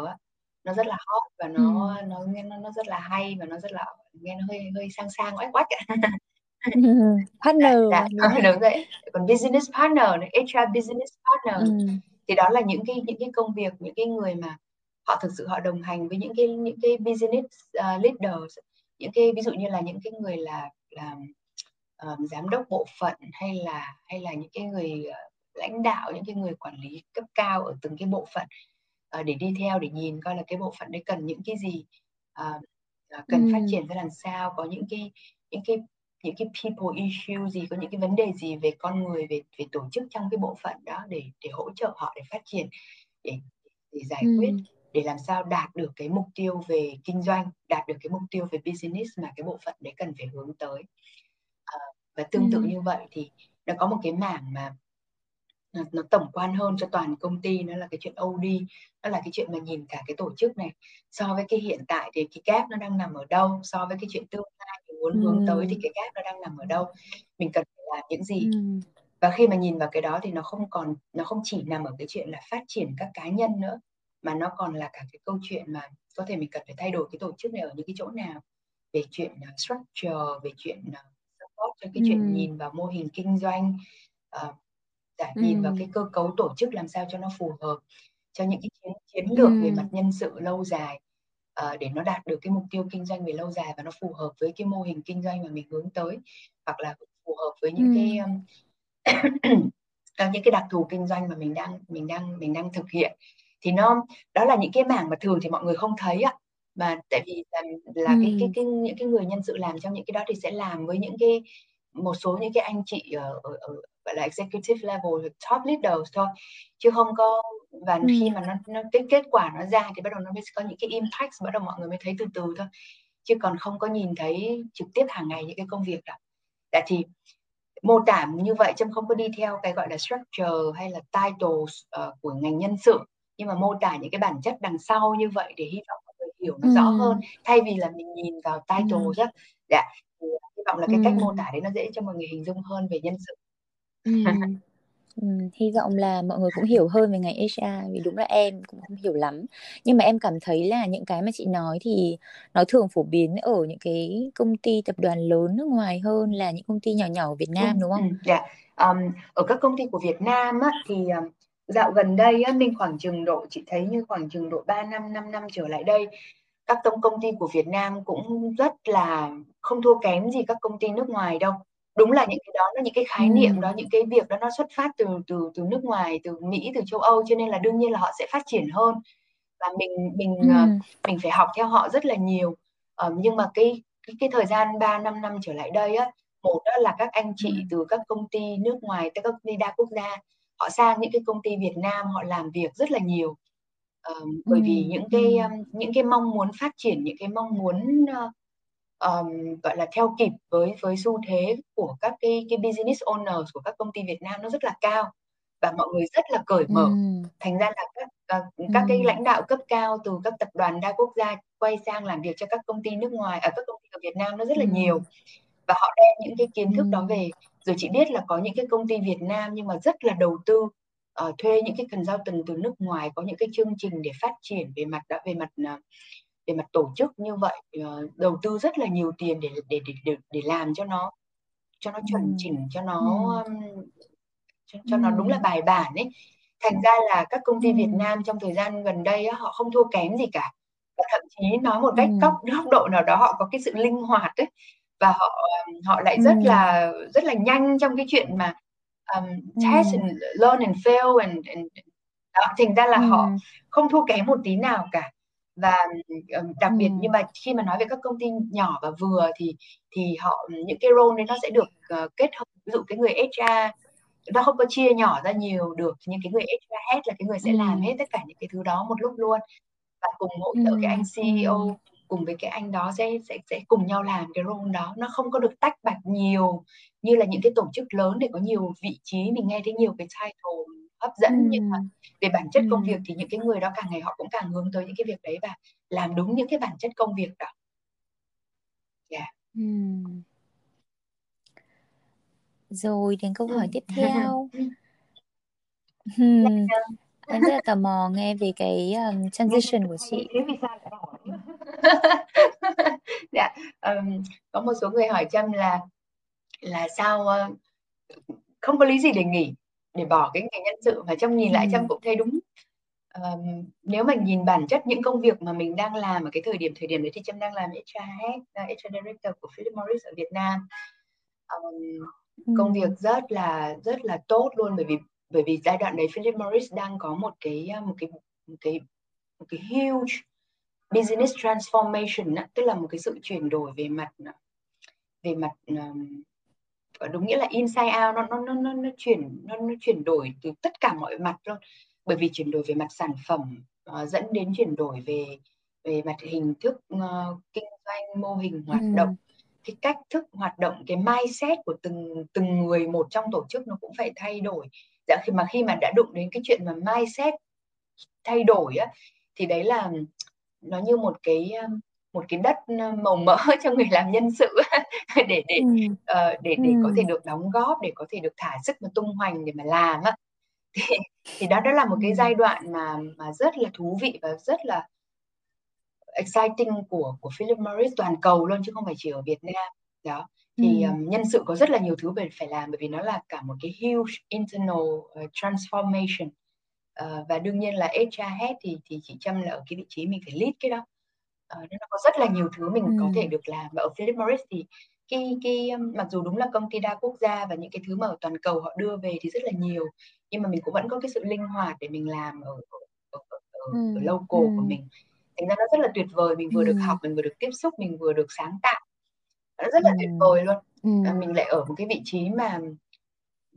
nó rất là hot và nó ừ. nó nghe nó, nó rất là hay và nó rất là nghe nó hơi hơi sang sang oách oách partner dạ, dạ, đúng rồi còn business partner này HR business partner ừ. thì đó là những cái những cái công việc những cái người mà họ thực sự họ đồng hành với những cái những cái business uh, leaders những cái ví dụ như là những cái người là làm um, giám đốc bộ phận hay là hay là những cái người uh, lãnh đạo những cái người quản lý cấp cao ở từng cái bộ phận uh, để đi theo để nhìn coi là cái bộ phận đấy cần những cái gì uh, cần ừ. phát triển ra làm sao có những cái những cái những cái people issue gì có những cái vấn đề gì về con người về về tổ chức trong cái bộ phận đó để để hỗ trợ họ để phát triển để để giải ừ. quyết để làm sao đạt được cái mục tiêu về kinh doanh đạt được cái mục tiêu về business mà cái bộ phận đấy cần phải hướng tới à, và tương tự ừ. như vậy thì nó có một cái mảng mà nó, nó tổng quan hơn cho toàn công ty nó là cái chuyện OD nó là cái chuyện mà nhìn cả cái tổ chức này so với cái hiện tại thì cái gap nó đang nằm ở đâu so với cái chuyện tương lai mình muốn ừ. hướng tới thì cái gap nó đang nằm ở đâu mình cần phải làm những gì ừ. và khi mà nhìn vào cái đó thì nó không còn nó không chỉ nằm ở cái chuyện là phát triển các cá nhân nữa mà nó còn là cả cái câu chuyện mà có thể mình cần phải thay đổi cái tổ chức này ở những cái chỗ nào về chuyện uh, structure về chuyện uh, support cho cái ừ. chuyện nhìn vào mô hình kinh doanh uh, giải ừ. nhìn vào cái cơ cấu tổ chức làm sao cho nó phù hợp cho những cái chiến, chiến lược ừ. về mặt nhân sự lâu dài uh, để nó đạt được cái mục tiêu kinh doanh về lâu dài và nó phù hợp với cái mô hình kinh doanh mà mình hướng tới hoặc là phù hợp với những ừ. cái um, những cái đặc thù kinh doanh mà mình đang mình đang mình đang thực hiện thì nó đó là những cái mảng mà thường thì mọi người không thấy ạ. Mà tại vì là, là ừ. cái, cái cái những cái người nhân sự làm trong những cái đó thì sẽ làm với những cái một số những cái anh chị ở, ở, ở gọi là executive level top leaders thôi. Chứ không có và ừ. khi mà nó, nó cái kết quả nó ra thì bắt đầu nó mới có những cái impact bắt đầu mọi người mới thấy từ từ thôi. Chứ còn không có nhìn thấy trực tiếp hàng ngày những cái công việc đó Đã thì mô tả như vậy chứ không có đi theo cái gọi là structure hay là title uh, của ngành nhân sự nhưng mà mô tả những cái bản chất đằng sau như vậy để hy vọng mọi người hiểu nó ừ. rõ hơn thay vì là mình nhìn vào title ừ. Rất, dạ thì hy vọng là cái ừ. cách mô tả đấy nó dễ cho mọi người hình dung hơn về nhân sự ừ. Ừ, hy vọng là mọi người cũng hiểu hơn về ngành HR vì đúng là em cũng không hiểu lắm nhưng mà em cảm thấy là những cái mà chị nói thì nó thường phổ biến ở những cái công ty tập đoàn lớn nước ngoài hơn là những công ty nhỏ nhỏ ở Việt Nam đúng không? Ừ, dạ. Um, ở các công ty của Việt Nam á, thì um, dạo gần đây á, mình khoảng chừng độ chị thấy như khoảng chừng độ 3 năm 5 năm trở lại đây các tổng công ty của Việt Nam cũng rất là không thua kém gì các công ty nước ngoài đâu đúng là những cái đó là những cái khái niệm ừ. đó những cái việc đó nó xuất phát từ từ từ nước ngoài từ Mỹ từ châu Âu cho nên là đương nhiên là họ sẽ phát triển hơn và mình mình ừ. uh, mình phải học theo họ rất là nhiều uh, nhưng mà cái cái cái thời gian 3 5 năm trở lại đây á một đó là các anh chị ừ. từ các công ty nước ngoài tới các công ty đa quốc gia họ sang những cái công ty Việt Nam họ làm việc rất là nhiều uh, bởi vì những cái um, những cái mong muốn phát triển những cái mong muốn uh, um, gọi là theo kịp với với xu thế của các cái cái business owners của các công ty Việt Nam nó rất là cao và mọi người rất là cởi mở. Ừm. Thành ra là các các, các cái Ừm. lãnh đạo cấp cao từ các tập đoàn đa quốc gia quay sang làm việc cho các công ty nước ngoài ở à, các công ty ở Việt Nam nó rất là Ừm. nhiều và họ đem những cái kiến thức đó Ừm. về rồi chị biết là có những cái công ty Việt Nam nhưng mà rất là đầu tư uh, thuê những cái consultant từ nước ngoài có những cái chương trình để phát triển về mặt đã về mặt uh, về mặt tổ chức như vậy uh, đầu tư rất là nhiều tiền để để để để, để làm cho nó cho nó chuẩn chỉnh cho nó um, cho, cho nó đúng là bài bản ấy. Thành ra là các công ty Việt Nam trong thời gian gần đây họ không thua kém gì cả. Và thậm chí nói một cách góc góc độ nào đó họ có cái sự linh hoạt ấy và họ họ lại rất là rất là nhanh trong cái chuyện mà um, test and learn and fail and, and đó, thành ra là họ không thua kém một tí nào cả. Và um, đặc biệt nhưng mà khi mà nói về các công ty nhỏ và vừa thì thì họ những cái role đấy nó sẽ được uh, kết hợp ví dụ cái người HR nó không có chia nhỏ ra nhiều được nhưng cái người HR head là cái người sẽ làm hết tất cả những cái thứ đó một lúc luôn. Và cùng hỗ trợ cái anh CEO cùng với cái anh đó sẽ sẽ sẽ cùng nhau làm cái role đó nó không có được tách bạch nhiều như là những cái tổ chức lớn để có nhiều vị trí mình nghe thấy nhiều cái title hấp dẫn ừ. nhưng mà về bản chất công việc thì những cái người đó càng ngày họ cũng càng hướng tới những cái việc đấy và làm đúng những cái bản chất công việc đó. Yeah. Ừ. Rồi đến câu hỏi tiếp theo. Hmm. Em rất là tò mò nghe về cái um, transition của chị. dạ, um, có một số người hỏi Trâm là là sao uh, không có lý gì để nghỉ để bỏ cái ngành nhân sự và trong nhìn lại ừ. Trâm cũng thấy đúng um, nếu mà nhìn bản chất những công việc mà mình đang làm ở cái thời điểm thời điểm đấy thì Trâm đang làm HR head, HR director của Philip Morris ở Việt Nam um, ừ. công việc rất là rất là tốt luôn bởi vì bởi vì giai đoạn đấy Philip Morris đang có một cái một cái một cái một cái huge business transformation tức là một cái sự chuyển đổi về mặt về mặt um, đúng nghĩa là inside out nó nó nó nó, nó chuyển nó, nó chuyển đổi từ tất cả mọi mặt luôn. Bởi vì chuyển đổi về mặt sản phẩm uh, dẫn đến chuyển đổi về về mặt hình thức uh, kinh doanh mô hình hoạt ừ. động. Cái cách thức hoạt động cái mindset của từng từng người một trong tổ chức nó cũng phải thay đổi. Dạ khi mà khi mà đã đụng đến cái chuyện mà mindset thay đổi á thì đấy là nó như một cái một cái đất màu mỡ cho người làm nhân sự để để ừ. uh, để để ừ. có thể được đóng góp để có thể được thả sức mà tung hoành để mà làm á thì, thì đó đó là một cái giai đoạn mà mà rất là thú vị và rất là exciting của của Philip Morris toàn cầu luôn chứ không phải chỉ ở Việt Nam đó thì ừ. um, nhân sự có rất là nhiều thứ phải phải làm bởi vì nó là cả một cái huge internal uh, transformation uh, và đương nhiên là HR head thì thì chị Trâm là ở cái vị trí mình phải lead cái đó uh, nên nó có rất là nhiều thứ mình ừ. có thể được làm và ở Philip Morris thì cái cái mặc dù đúng là công ty đa quốc gia và những cái thứ mà ở toàn cầu họ đưa về thì rất là nhiều nhưng mà mình cũng vẫn có cái sự linh hoạt để mình làm ở ở, ở, ở, ừ. ở local ừ. của mình thành ra nó rất là tuyệt vời mình vừa ừ. được học mình vừa được tiếp xúc mình vừa được sáng tạo nó rất là ừ. tuyệt vời luôn ừ. à, mình lại ở một cái vị trí mà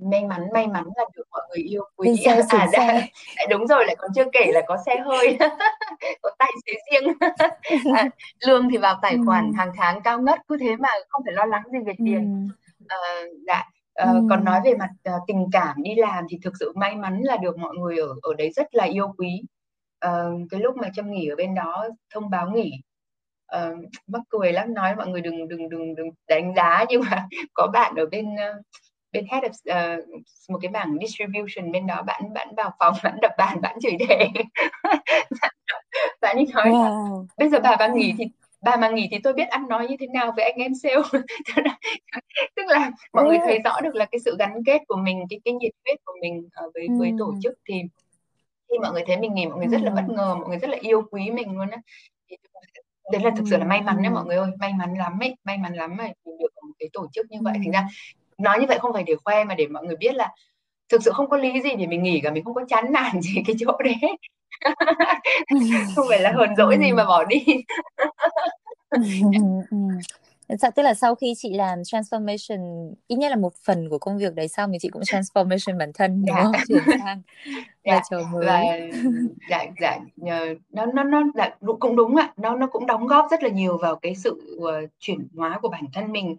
may mắn may mắn là được mọi người yêu quý xe à, đã, đã, đúng rồi lại còn chưa kể là có xe hơi có tài xế riêng à, lương thì vào tài khoản ừ. hàng tháng cao ngất cứ thế mà không phải lo lắng gì về tiền ừ. à, dạ ừ. còn nói về mặt uh, tình cảm đi làm thì thực sự may mắn là được mọi người ở ở đấy rất là yêu quý uh, cái lúc mà trâm nghỉ ở bên đó thông báo nghỉ uh, mắc cười lắm nói mọi người đừng đừng đừng đừng đánh giá nhưng mà có bạn ở bên uh, bên head of uh, một cái bảng distribution bên đó bạn bạn vào phòng bạn đập bàn bạn chửi thề. Bạn ấy nói wow. bây giờ bà bà nghỉ thì bà mà nghỉ thì tôi biết ăn nói như thế nào với anh em sale. Tức là mọi người thấy rõ được là cái sự gắn kết của mình cái cái nhiệt huyết của mình uh, với với tổ chức thì khi mọi người thấy mình nghỉ mọi người rất là bất ngờ mọi người rất là yêu quý mình luôn á. Đấy là thực sự là may mắn đấy mọi người ơi may mắn lắm ấy may mắn lắm ấy mình được một cái tổ chức như vậy. Thành ra nói như vậy không phải để khoe mà để mọi người biết là thực sự không có lý gì để mình nghỉ cả mình không có chán nản gì cái chỗ đấy không phải là hờn dỗi gì mà bỏ đi Dạ, tức là sau khi chị làm transformation ít nhất là một phần của công việc đấy xong thì chị cũng transformation bản thân đúng Dạ. không? Chuyển sang Dạ, trò mới. và dạ dạ nó nó nó dạ, cũng đúng ạ, nó nó cũng đóng góp rất là nhiều vào cái sự uh, chuyển hóa của bản thân mình.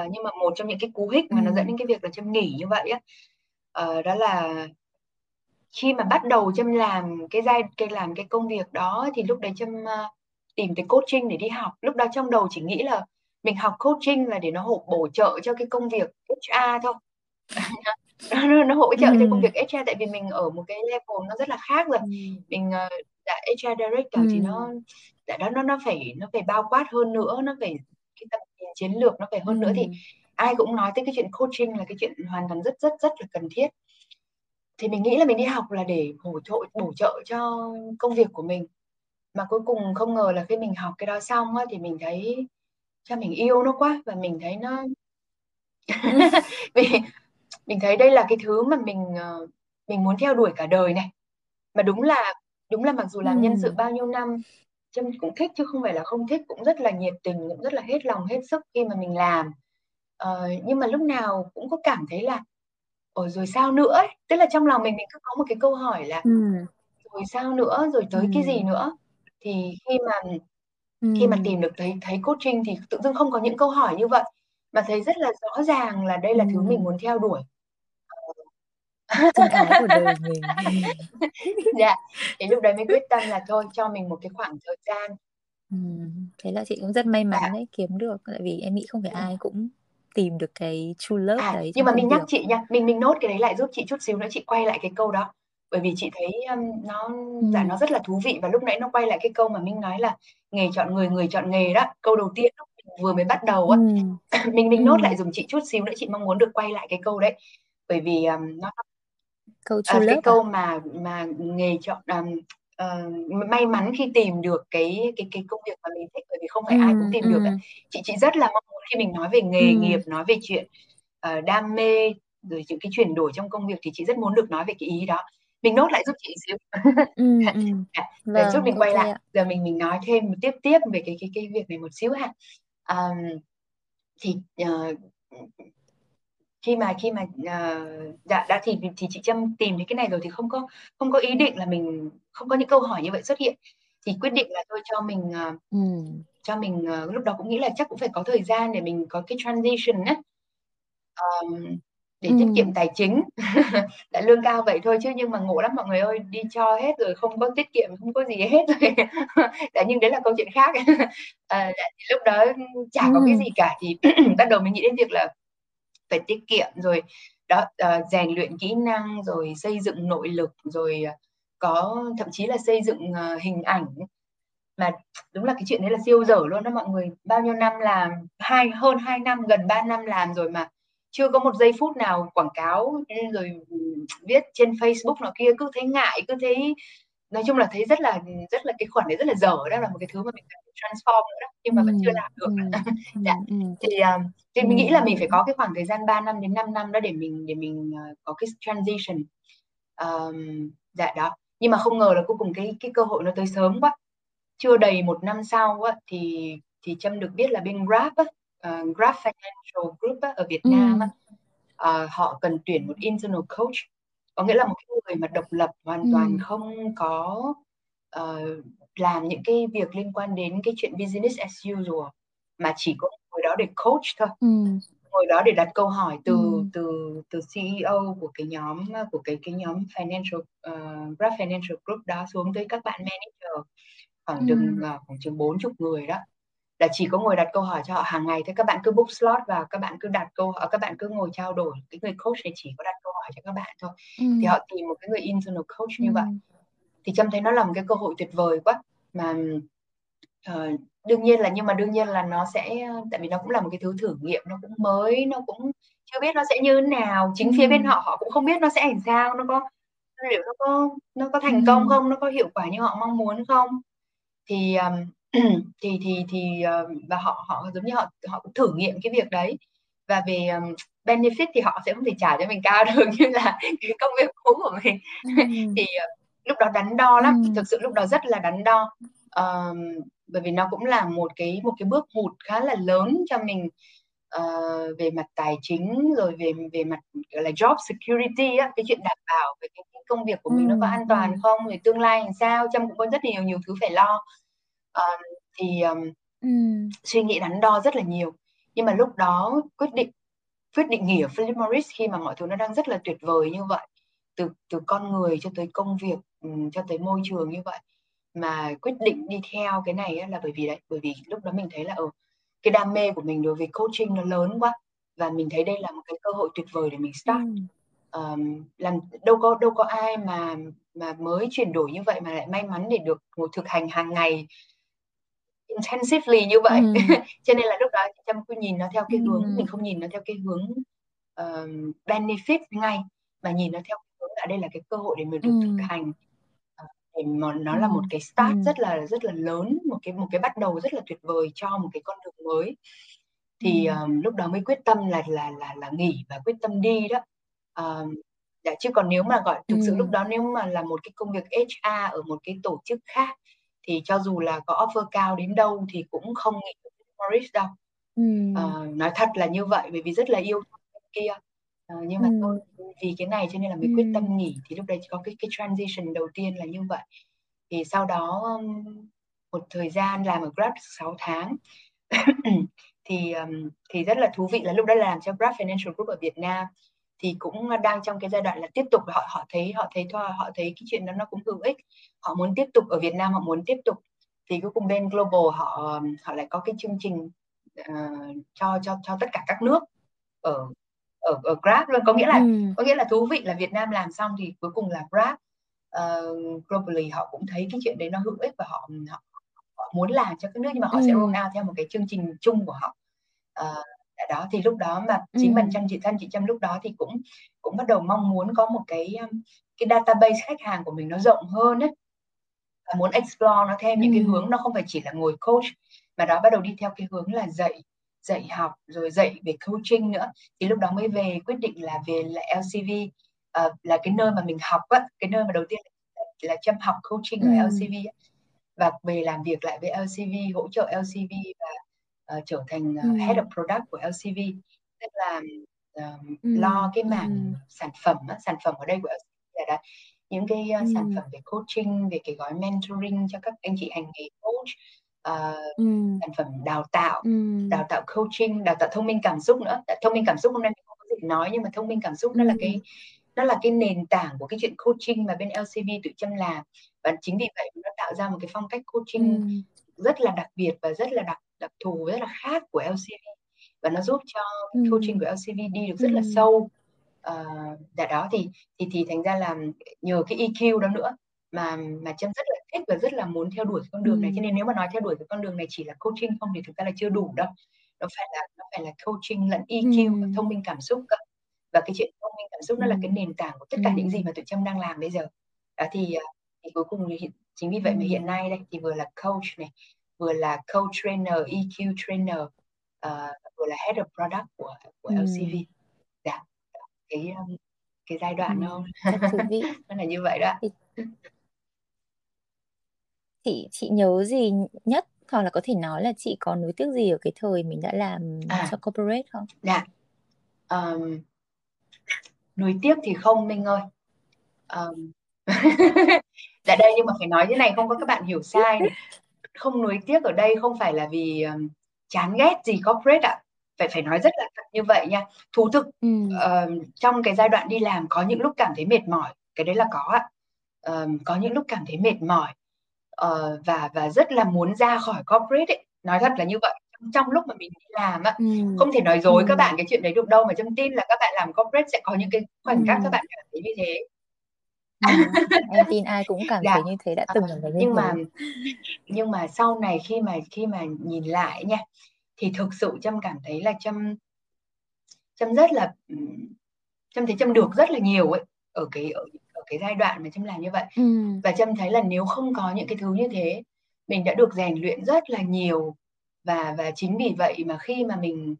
Uh, nhưng mà một trong những cái cú hích mà nó dẫn Ừ. đến cái việc là Trâm nghỉ như vậy á, uh, đó là khi mà bắt đầu Trâm làm cái giai cái làm cái công việc đó thì lúc đấy Trâm uh, tìm tới coaching để đi học. Lúc đó trong đầu chỉ nghĩ là mình học coaching là để nó hỗ bổ trợ cho cái công việc HR thôi. nó, nó, hỗ trợ cho công Ừ. việc HR tại vì mình ở một cái level nó rất là khác rồi. Ừ. Mình uh, dạ, HR director thì Ừ. nó dạ, đó nó nó phải nó phải bao quát hơn nữa, nó phải cái tầm chiến lược nó phải hơn nữa thì Ừ. ai cũng nói tới cái chuyện coaching là cái chuyện hoàn toàn rất rất rất là cần thiết. Thì mình nghĩ là mình đi học là để bổ trợ bổ trợ cho công việc của mình. Mà cuối cùng không ngờ là khi mình học cái đó xong á thì mình thấy cha mình yêu nó quá và mình thấy nó mình mình thấy đây là cái thứ mà mình ờ, mình muốn theo đuổi cả đời này. Mà đúng là đúng là mặc dù làm nhân sự Ừ. bao nhiêu năm Trâm cũng thích chứ không phải là không thích cũng rất là nhiệt tình cũng rất là hết lòng hết sức khi mà mình làm Ờ, nhưng mà lúc nào cũng có cảm thấy là ồ rồi sao nữa ấy. tức là trong lòng mình mình cứ có một cái câu hỏi là Ừ. rồi sao nữa rồi tới cái gì Ừ. nữa thì khi mà Ừ. khi mà tìm được thấy thấy coaching thì tự dưng không có những câu hỏi như vậy mà thấy rất là rõ ràng là đây là thứ mình Ừ. muốn theo đuổi Chân ái của đời mình. dạ thì lúc đấy mới quyết tâm là thôi cho mình một cái khoảng thời gian Ừ. Thế là chị cũng rất may mắn dạ đấy kiếm được tại vì em nghĩ không phải ừ. ai cũng tìm được cái true love À, đấy nhưng mà mình nhắc việc. chị nha, mình mình nốt cái đấy lại giúp chị chút xíu nữa chị quay lại cái câu đó. Bởi vì chị thấy um, nó dạ nó Ừ. rất là thú vị và lúc nãy nó quay lại cái câu mà Minh nói là nghề chọn người, người chọn nghề đó. Câu đầu tiên lúc mình vừa mới bắt đầu á, Ừ. mình mình Ừ. nốt lại dùng chị chút xíu nữa chị mong muốn được quay lại cái câu đấy. Bởi vì um, nó Câu à, true cái câu à? mà mà nghề chọn um, ờ, may mắn khi tìm được cái cái cái công việc mà mình thích bởi vì không phải Ừ. ai cũng tìm được ấy. Ừ. Chị chị rất là mong muốn khi mình nói về nghề Ừ. nghiệp, nói về chuyện uh, đam mê rồi những cái chuyển đổi trong công việc thì chị rất muốn được nói về cái ý đó. Mình nốt lại giúp chị xíu. Ừ. Ừ. Rồi chút Vâng, mình ok quay lại. ạ. Giờ mình mình nói thêm một tiếp tiếp về cái cái cái việc này một xíu ha. Um, thì uh, khi mà khi mà uh, dạ đã thì thì chị Trâm tìm thấy cái này rồi thì không có không có ý định là mình không có những câu hỏi như vậy xuất hiện thì quyết định là tôi cho mình uh, Ừ. cho mình uh, lúc đó cũng nghĩ là chắc cũng phải có thời gian để mình có cái transition á um, để Ừ. tiết kiệm tài chính đã lương cao vậy thôi chứ nhưng mà ngộ lắm mọi người ơi đi cho hết rồi không có tiết kiệm không có gì hết rồi đã nhưng đấy là câu chuyện khác à, lúc đó chả có cái Ừ. gì cả thì bắt đầu mình nghĩ đến việc là phải tiết kiệm rồi đó uh, rèn luyện kỹ năng rồi xây dựng nội lực rồi ờ, có thậm chí là xây dựng uh, hình ảnh. Mà đúng là cái chuyện đấy là siêu dở luôn đó mọi người. Bao nhiêu năm làm hai hơn 2 năm gần 3 năm làm rồi mà chưa có một giây phút nào quảng cáo ừ, rồi viết trên Facebook nào kia cứ thấy ngại cứ thấy nói chung là thấy rất là rất là cái khoản đấy rất là dở đó là một cái thứ mà mình cần transform nữa đó nhưng mà vẫn chưa làm được. ừ, dạ. ừ, thì uh, thì mình nghĩ là mình phải có cái khoảng thời gian 3 năm đến 5 năm đó để mình để mình uh, có cái transition. Um, dạ đó. Nhưng mà không ngờ là cuối cùng cái cái cơ hội nó tới sớm quá. Chưa đầy một năm sau á, thì thì Trâm được biết là bên Grab á, uh, Grab Financial Group á, ở Việt. Nam á, uh, họ cần tuyển một internal coach có nghĩa là một cái người mà độc lập hoàn Ừ. toàn không có uh, làm những cái việc liên quan đến cái chuyện business as usual mà chỉ có ngồi đó để coach thôi Ừ. ngồi đó để đặt câu hỏi từ Ừ. từ từ CEO của cái nhóm của cái cái nhóm financial uh, Grab Financial Group đó xuống tới các bạn manager khoảng Ừ. chừng uh, khoảng chừng bốn chục người đó là chỉ có ngồi đặt câu hỏi cho họ hàng ngày thôi các bạn cứ book slot vào các bạn cứ đặt câu hỏi các bạn cứ ngồi trao đổi cái người coach này chỉ có đặt hỏi cho các bạn thôi Ừ. thì họ tìm một cái người internal coach Ừ. như vậy thì trâm thấy nó là một cái cơ hội tuyệt vời quá mà uh, đương nhiên là nhưng mà đương nhiên là nó sẽ tại vì nó cũng là một cái thứ thử nghiệm nó cũng mới nó cũng chưa biết nó sẽ như thế nào chính Ừ. phía bên họ họ cũng không biết nó sẽ làm sao nó có liệu nó có nó có thành Ừ. công không nó có hiệu quả như họ mong muốn không thì um, thì thì thì uh, và họ họ giống như họ họ cũng thử nghiệm cái việc đấy và về um, benefit thì họ sẽ không thể trả cho mình cao được như là cái công việc cũ của mình. Ừ. thì uh, lúc đó đắn đo lắm Ừ. thực sự lúc đó rất là đắn đo. Um, bởi vì nó cũng là một cái một cái bước hụt khá là lớn cho mình uh, về mặt tài chính rồi về về mặt gọi là job security á cái chuyện đảm bảo về cái, cái công việc của mình nó có an toàn không về tương lai làm sao trâm cũng có rất nhiều nhiều thứ phải lo. Uh, thì um, suy nghĩ đắn đo rất là nhiều. Nhưng mà lúc đó quyết định quyết định nghỉ ở Philip Morris khi mà mọi thứ nó đang rất là tuyệt vời như vậy. Từ từ con người cho tới công việc cho tới môi trường như vậy. Mà quyết định đi theo cái này là bởi vì đấy bởi vì lúc đó mình thấy là ở ừ, cái đam mê của mình đối với coaching nó lớn quá. Và mình thấy đây là một cái cơ hội tuyệt vời để mình start. Ừ. um, làm đâu có đâu có ai mà mà mới chuyển đổi như vậy mà lại may mắn để được một thực hành hàng ngày intensively như vậy ừ. cho nên là lúc đó chăm cứ nhìn nó theo cái hướng ừ. mình không nhìn nó theo cái hướng uh, benefit ngay mà nhìn nó theo cái hướng là đây là cái cơ hội để mình được ừ. thực hành thì mà nó là một cái start ừ. rất là rất là lớn một cái một cái bắt đầu rất là tuyệt vời cho một cái con đường mới thì ừ. um, lúc đó mới quyết tâm là là là là nghỉ và quyết tâm đi đó um, dạ, chứ còn nếu mà gọi thực ừ. sự lúc đó nếu mà là một cái công việc HR ở một cái tổ chức khác thì cho dù là có offer cao đến đâu thì cũng không nghỉ được Morris đâu ừ. uh, nói thật là như vậy bởi vì rất là yêu kia uh, nhưng mà ừ. thôi vì cái này cho nên là mới ừ. quyết tâm nghỉ thì lúc đấy có cái cái transition đầu tiên là như vậy thì sau đó một thời gian làm ở Grab 6 tháng thì um, thì rất là thú vị là lúc đó làm cho Grab Financial Group ở Việt Nam thì cũng đang trong cái giai đoạn là tiếp tục họ họ thấy họ thấy thoa họ thấy cái chuyện đó nó cũng hữu ích họ muốn tiếp tục ở Việt Nam họ muốn tiếp tục thì cuối cùng bên global họ họ lại có cái chương trình uh, cho cho cho tất cả các nước ở ở ở Grab luôn có nghĩa là ừ. có nghĩa là thú vị là Việt Nam làm xong thì cuối cùng là Grab uh, globally họ cũng thấy cái chuyện đấy nó hữu ích và họ họ, họ muốn làm cho các nước nhưng mà họ ừ. sẽ roll out theo một cái chương trình chung của họ uh, đó thì lúc đó mà chính ừ. bản thân chị thân chị Trâm lúc đó thì cũng cũng bắt đầu mong muốn có một cái cái database khách hàng của mình nó rộng hơn ấy và muốn explore nó thêm ừ. những cái hướng nó không phải chỉ là ngồi coach mà đó bắt đầu đi theo cái hướng là dạy dạy học rồi dạy về coaching nữa thì lúc đó mới về quyết định là về là LCV uh, ờ, là cái nơi mà mình học á cái nơi mà đầu tiên là, là chăm học coaching ừ. ở LCV á. và về làm việc lại với LCV hỗ trợ LCV và uh, trở thành uh, ừ. head of product của LCV tức là uh, ừ. lo cái mảng ừ. sản phẩm á, sản phẩm ở đây của LCV là đó những cái uh, ừ. sản phẩm về coaching về cái gói mentoring cho các anh chị hành nghề coach uh, ừ. sản phẩm đào tạo ừ. đào tạo coaching đào tạo thông minh cảm xúc nữa thông minh cảm xúc hôm nay mình không có gì nói nhưng mà thông minh cảm xúc ừ. nó là cái nó là cái nền tảng của cái chuyện coaching mà bên LCV tự chăm làm và chính vì vậy nó tạo ra một cái phong cách coaching ừ. Rất là đặc biệt và rất là đặc đặc thù rất là khác của LCV và nó giúp cho ừ. coaching của LCV đi được rất ừ. là sâu. Uh, đã đó thì thì thì thành ra là nhờ cái EQ đó nữa mà mà Trâm rất là thích và rất là muốn theo đuổi con đường này. Cho nên nếu mà nói theo đuổi cái con đường này chỉ là coaching không thì thực ra là chưa đủ đâu. Nó phải là nó phải là coaching lẫn EQ và thông minh cảm xúc cơ. Và cái chuyện thông minh cảm xúc nó là cái nền tảng của tất cả những gì mà tụi Trâm đang làm bây giờ. Đó thì à, thì cuối cùng thì chính vì vậy mà hiện nay đây thì vừa là coach này vừa là coach trainer EQ trainer uh, vừa là head of product của của ừ. LCV dạ cái um, cái giai đoạn ừ. nó nó là như vậy đó chị chị nhớ gì nhất hoặc là có thể nói là chị có nối tiếc gì ở cái thời mình đã làm à. cho corporate không? Dạ. Um, nuối tiếc thì không Minh ơi. Um, dạ đây nhưng mà phải nói thế này không có các bạn hiểu sai này. Không nuối tiếc ở đây không phải là vì um, chán ghét gì corporate ạ. À. Phải phải nói rất là thật như vậy nha. Thú thực ừ. uh, trong cái giai đoạn đi làm có những lúc cảm thấy mệt mỏi, cái đấy là có ạ. Um, có những lúc cảm thấy mệt mỏi uh, và và rất là muốn ra khỏi corporate ấy. nói thật là như vậy trong lúc mà mình đi làm á ừ. không thể nói dối ừ. các bạn cái chuyện đấy được đâu mà trong tin là các bạn làm corporate sẽ có những cái khoảnh khắc ừ. các bạn cảm thấy như thế ừ. em tin ai cũng cảm dạ. thấy như thế đã từng cảm thấy như nhưng mà nhưng mà sau này khi mà khi mà nhìn lại nha thì thực sự trâm cảm thấy là trâm trâm rất là trâm thấy trâm được rất là nhiều ấy ở cái ở cái giai đoạn mà trâm làm như vậy ừ. và trâm thấy là nếu không có những cái thứ như thế mình đã được rèn luyện rất là nhiều và và chính vì vậy mà khi mà mình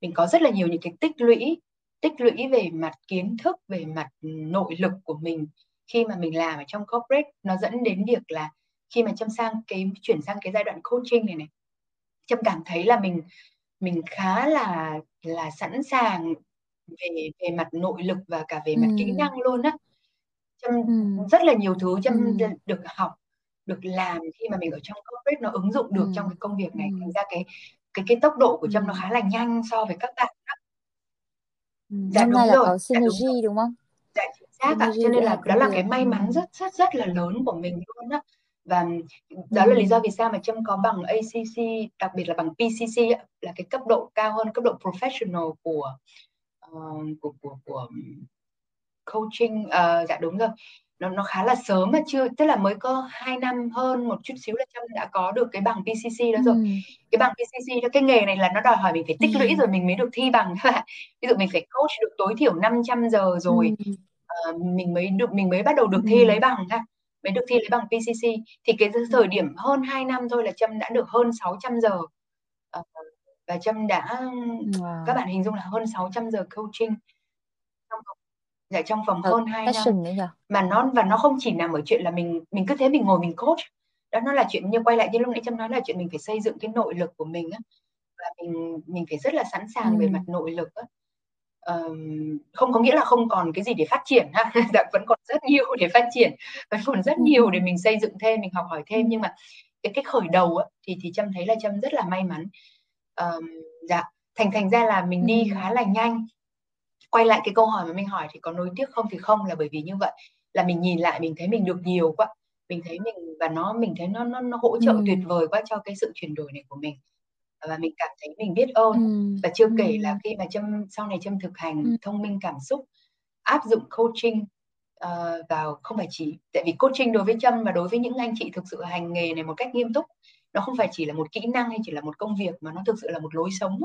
mình có rất là nhiều những cái tích lũy tích lũy về mặt kiến thức về mặt nội lực của mình khi mà mình làm ở trong corporate nó dẫn đến việc là khi mà Trâm sang cái chuyển sang cái giai đoạn coaching này này Trâm cảm thấy là mình mình khá là là sẵn sàng về về mặt nội lực và cả về mặt kỹ Ừm. năng luôn á. Trâm Ừm. rất là nhiều thứ Trâm Ừm. được học, được làm khi mà mình ở trong corporate nó ứng dụng được trong Ừm, cái công việc này, thành ra cái cái cái tốc độ của Trâm nó khá là nhanh so với các bạn á. Ừm, Dạ năm nay là rồi, có dạ đúng synergy, đúng không? Xác ạ, cho nên là đó là cái may mắn rất rất rất là lớn của mình luôn á. Và đó là lý do vì sao mà Trâm có bằng ACC, đặc biệt là bằng PCC là cái cấp độ cao hơn, cấp độ professional của, ờ, của của của coaching, ờ, dạ đúng rồi. Nó nó khá là sớm mà chưa tức là mới có 2 năm hơn một chút xíu là Trâm đã có được cái bằng PCC đó rồi. Ừm. Cái bằng PCC đó cái nghề này là nó đòi hỏi mình phải tích lũy Ừm. rồi mình mới được thi bằng các bạn. Ví dụ mình phải coach được tối thiểu 500 giờ rồi, Ừm. Ờ, mình mới được mình mới bắt đầu được thi lấy Ừm. bằng ha, mới được thi lấy bằng PCC. Thì cái thời điểm hơn 2 năm thôi là Trâm đã được hơn 600 giờ. Ờ, và Trâm đã các Wow! bạn hình dung là hơn 600 giờ coaching trong dạ, trong vòng Hợp hơn 2 năm. đấy? Mà nó và nó không chỉ nằm ở chuyện là mình mình cứ thế mình ngồi mình coach, đó nó là chuyện như quay lại như lúc nãy Trâm nói là chuyện mình phải xây dựng cái nội lực của mình á, và mình mình phải rất là sẵn sàng về mặt nội lực á. Ờm, không có nghĩa là không còn cái gì để phát triển ha, dạ vẫn còn rất nhiều để phát triển, vẫn còn rất nhiều để mình xây dựng thêm, mình học hỏi thêm. Nhưng mà cái cái khởi đầu á, thì thì Trâm thấy là Trâm rất là may mắn. Ờm, dạ, thành thành ra là mình đi khá là nhanh. Quay lại cái câu hỏi mà Minh hỏi thì có nối tiếc không thì không, là bởi vì như vậy, là mình nhìn lại mình thấy mình được nhiều quá, mình thấy mình và nó mình thấy nó nó nó hỗ trợ tuyệt Ừm. vời quá cho cái sự chuyển đổi này của mình. Và mình cảm thấy mình biết ơn. Ừm, Và chưa kể là khi mà Trâm sau này Trâm thực hành Ừm. thông minh cảm xúc, áp dụng coaching, ờ, vào không phải chỉ tại vì coaching đối với Trâm và đối với những anh chị thực sự hành nghề này một cách nghiêm túc, nó không phải chỉ là một kỹ năng hay chỉ là một công việc mà nó thực sự là một lối sống.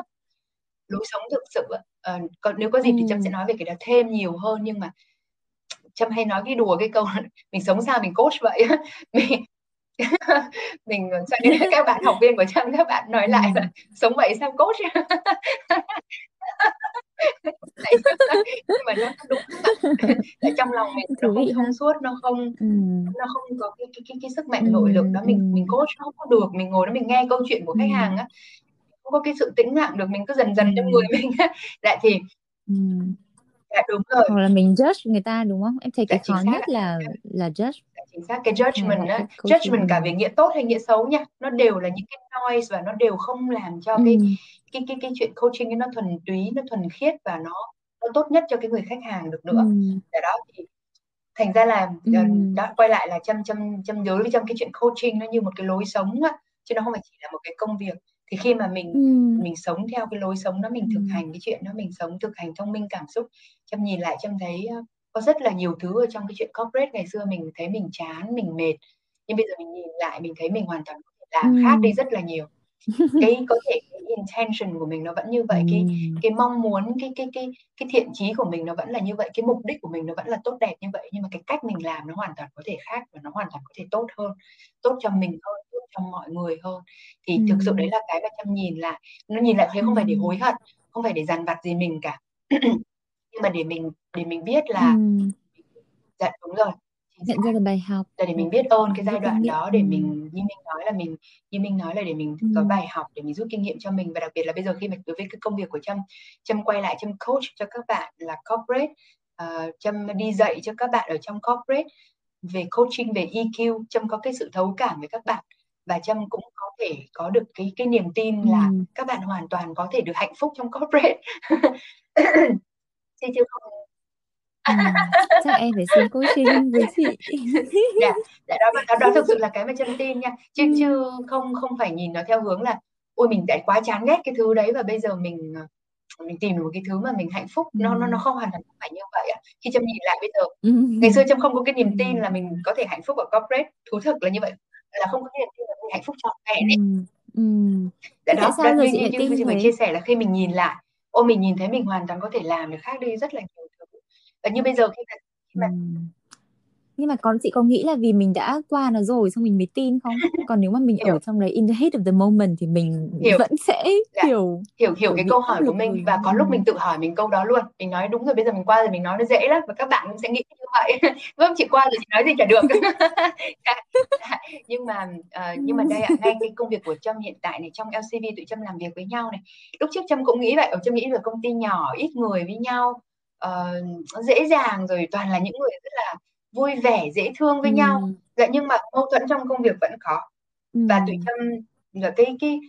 Lối sống thực sự ờ, còn nếu có dịp thì Trâm sẽ nói về cái đó thêm nhiều hơn, nhưng mà Trâm hay nói cái đùa cái câu "Mình sống sao mình coach vậy á." Mình mình, cho là các bạn học viên của Trâm các bạn nói lại là Ừm. "Sống vậy sao coach?" Nhưng mà nó đúng. Tại trong lòng mình nó không thông suốt, nó không Ừm. nó không có cái cái cái cái sức mạnh nội lực đó, mình mình ừm. coach nó không có được, mình ngồi đó mình nghe câu chuyện của khách hàng á, không có cái sự tĩnh lặng được, mình cứ dần dần trong người mình á. Dạ thì Ừm. Dạ đúng rồi. Hoặc là mình judge người ta, đúng không? Em thấy Dạ cái khó nhất là là judge chính xác, cái judgment khách coaching, judgment cả về nghĩa tốt hay nghĩa xấu nha, nó đều là những cái noise và nó đều không làm cho cái Ừm. cái cái cái chuyện coaching ấy nó thuần túy, nó thuần khiết và nó nó tốt nhất cho cái người khách hàng được nữa. Dạ đó, thì thành ra là, ờ, Ừm. đó, quay lại là Trâm Trâm Trâm nhớ trong cái chuyện coaching nó như một cái lối sống á, chứ nó không phải chỉ là một cái công việc. Thì khi mà mình Ừm. mình sống theo cái lối sống đó, mình thực Ừm. hành cái chuyện đó, mình sống thực hành thông minh cảm xúc, Trâm nhìn lại Trâm thấy, có rất là nhiều thứ ở trong cái chuyện corporate ngày xưa mình thấy mình chán, mình mệt, nhưng bây giờ mình nhìn lại mình thấy mình hoàn toàn có thể làm khác đi rất là nhiều. Cái có thể cái intention của mình nó vẫn như vậy, cái Ừm. cái mong muốn, cái cái cái cái thiện chí của mình nó vẫn là như vậy, cái mục đích của mình nó vẫn là tốt đẹp như vậy, nhưng mà cái cách mình làm nó hoàn toàn có thể khác và nó hoàn toàn có thể tốt hơn, tốt cho mình hơn, tốt cho mọi người hơn. Thì thực sự đấy là cái mà Trâm nhìn lại, nó nhìn lại thế không phải để hối hận, không phải để dằn vặt gì mình cả, nhưng mà để mình để mình biết là Ừm. dạ đúng rồi, Nhận ra được bài học Là để mình biết ơn cái giai đoạn đó để mình ừm. như Minh nói là mình như Minh nói là để mình có Ừm. bài học để mình rút kinh nghiệm cho mình. Và đặc biệt là bây giờ khi mà đối với cái công việc của Trâm, Trâm quay lại Trâm coach cho các bạn là corporate, Trâm đi dạy cho các bạn ở trong corporate về coaching, về EQ, Trâm có cái sự thấu cảm với các bạn và Trâm cũng có thể có được cái cái niềm tin là Ừm. các bạn hoàn toàn có thể được hạnh phúc trong corporate. Chứ chứ không Ừm, chắc em phải xuống coaching với chị. Dạ, dạ đó đó đó thực sự là cái mà Trâm tin nha, chứ Ừm. chứ không không phải nhìn nó theo hướng là "Ôi, mình đã quá chán ghét cái thứ đấy và bây giờ mình, ờ, mình tìm được một cái thứ mà mình hạnh phúc." Nó nó nó Ừm. không hoàn toàn phải như vậy ạ. Khi Trâm nhìn lại bây giờ, ngày xưa. Trâm không có cái niềm tin là mình có thể hạnh phúc ở corporate, thú thực là như vậy, là không có cái niềm tin là mình hạnh phúc trọn vẹn ấy. Ừm, ừm. Dạ Thế tại đó, đó, sao giờ như chị như như vừa chia sẻ là khi mình nhìn lại, ôi, mình nhìn thấy mình hoàn toàn có thể làm được khác đi rất là nhiều thứ. Và như bây giờ khi mà khi mà nhưng mà con chị có nghĩ là vì mình đã qua nó rồi xong mình mới tin không còn nếu mà mình Hiểu. ở trong đấy in the heat of the moment thì mình Hiểu. vẫn sẽ Dạ. hiểu hiểu kiểu cái câu hỏi của mình rồi. và có lúc mình tự hỏi mình câu đó luôn mình nói đúng rồi bây giờ mình qua rồi mình nói nó dễ lắm và các bạn cũng sẽ nghĩ như vậy vâng chị qua rồi chị nói gì chả được Dạ, dạ. nhưng mà ờ, nhưng mà đây ạ ngay cái công việc của Trâm hiện tại này trong LCV tụi Trâm làm việc với nhau này lúc trước Trâm cũng nghĩ vậy ở Trâm nghĩ là công ty nhỏ ít người với nhau ờ, dễ dàng rồi toàn là những người rất là vui vẻ dễ thương với nhau Ừ. dạ nhưng mà mâu thuẫn trong công việc vẫn có và tụi Ừ. Trâm là cái cái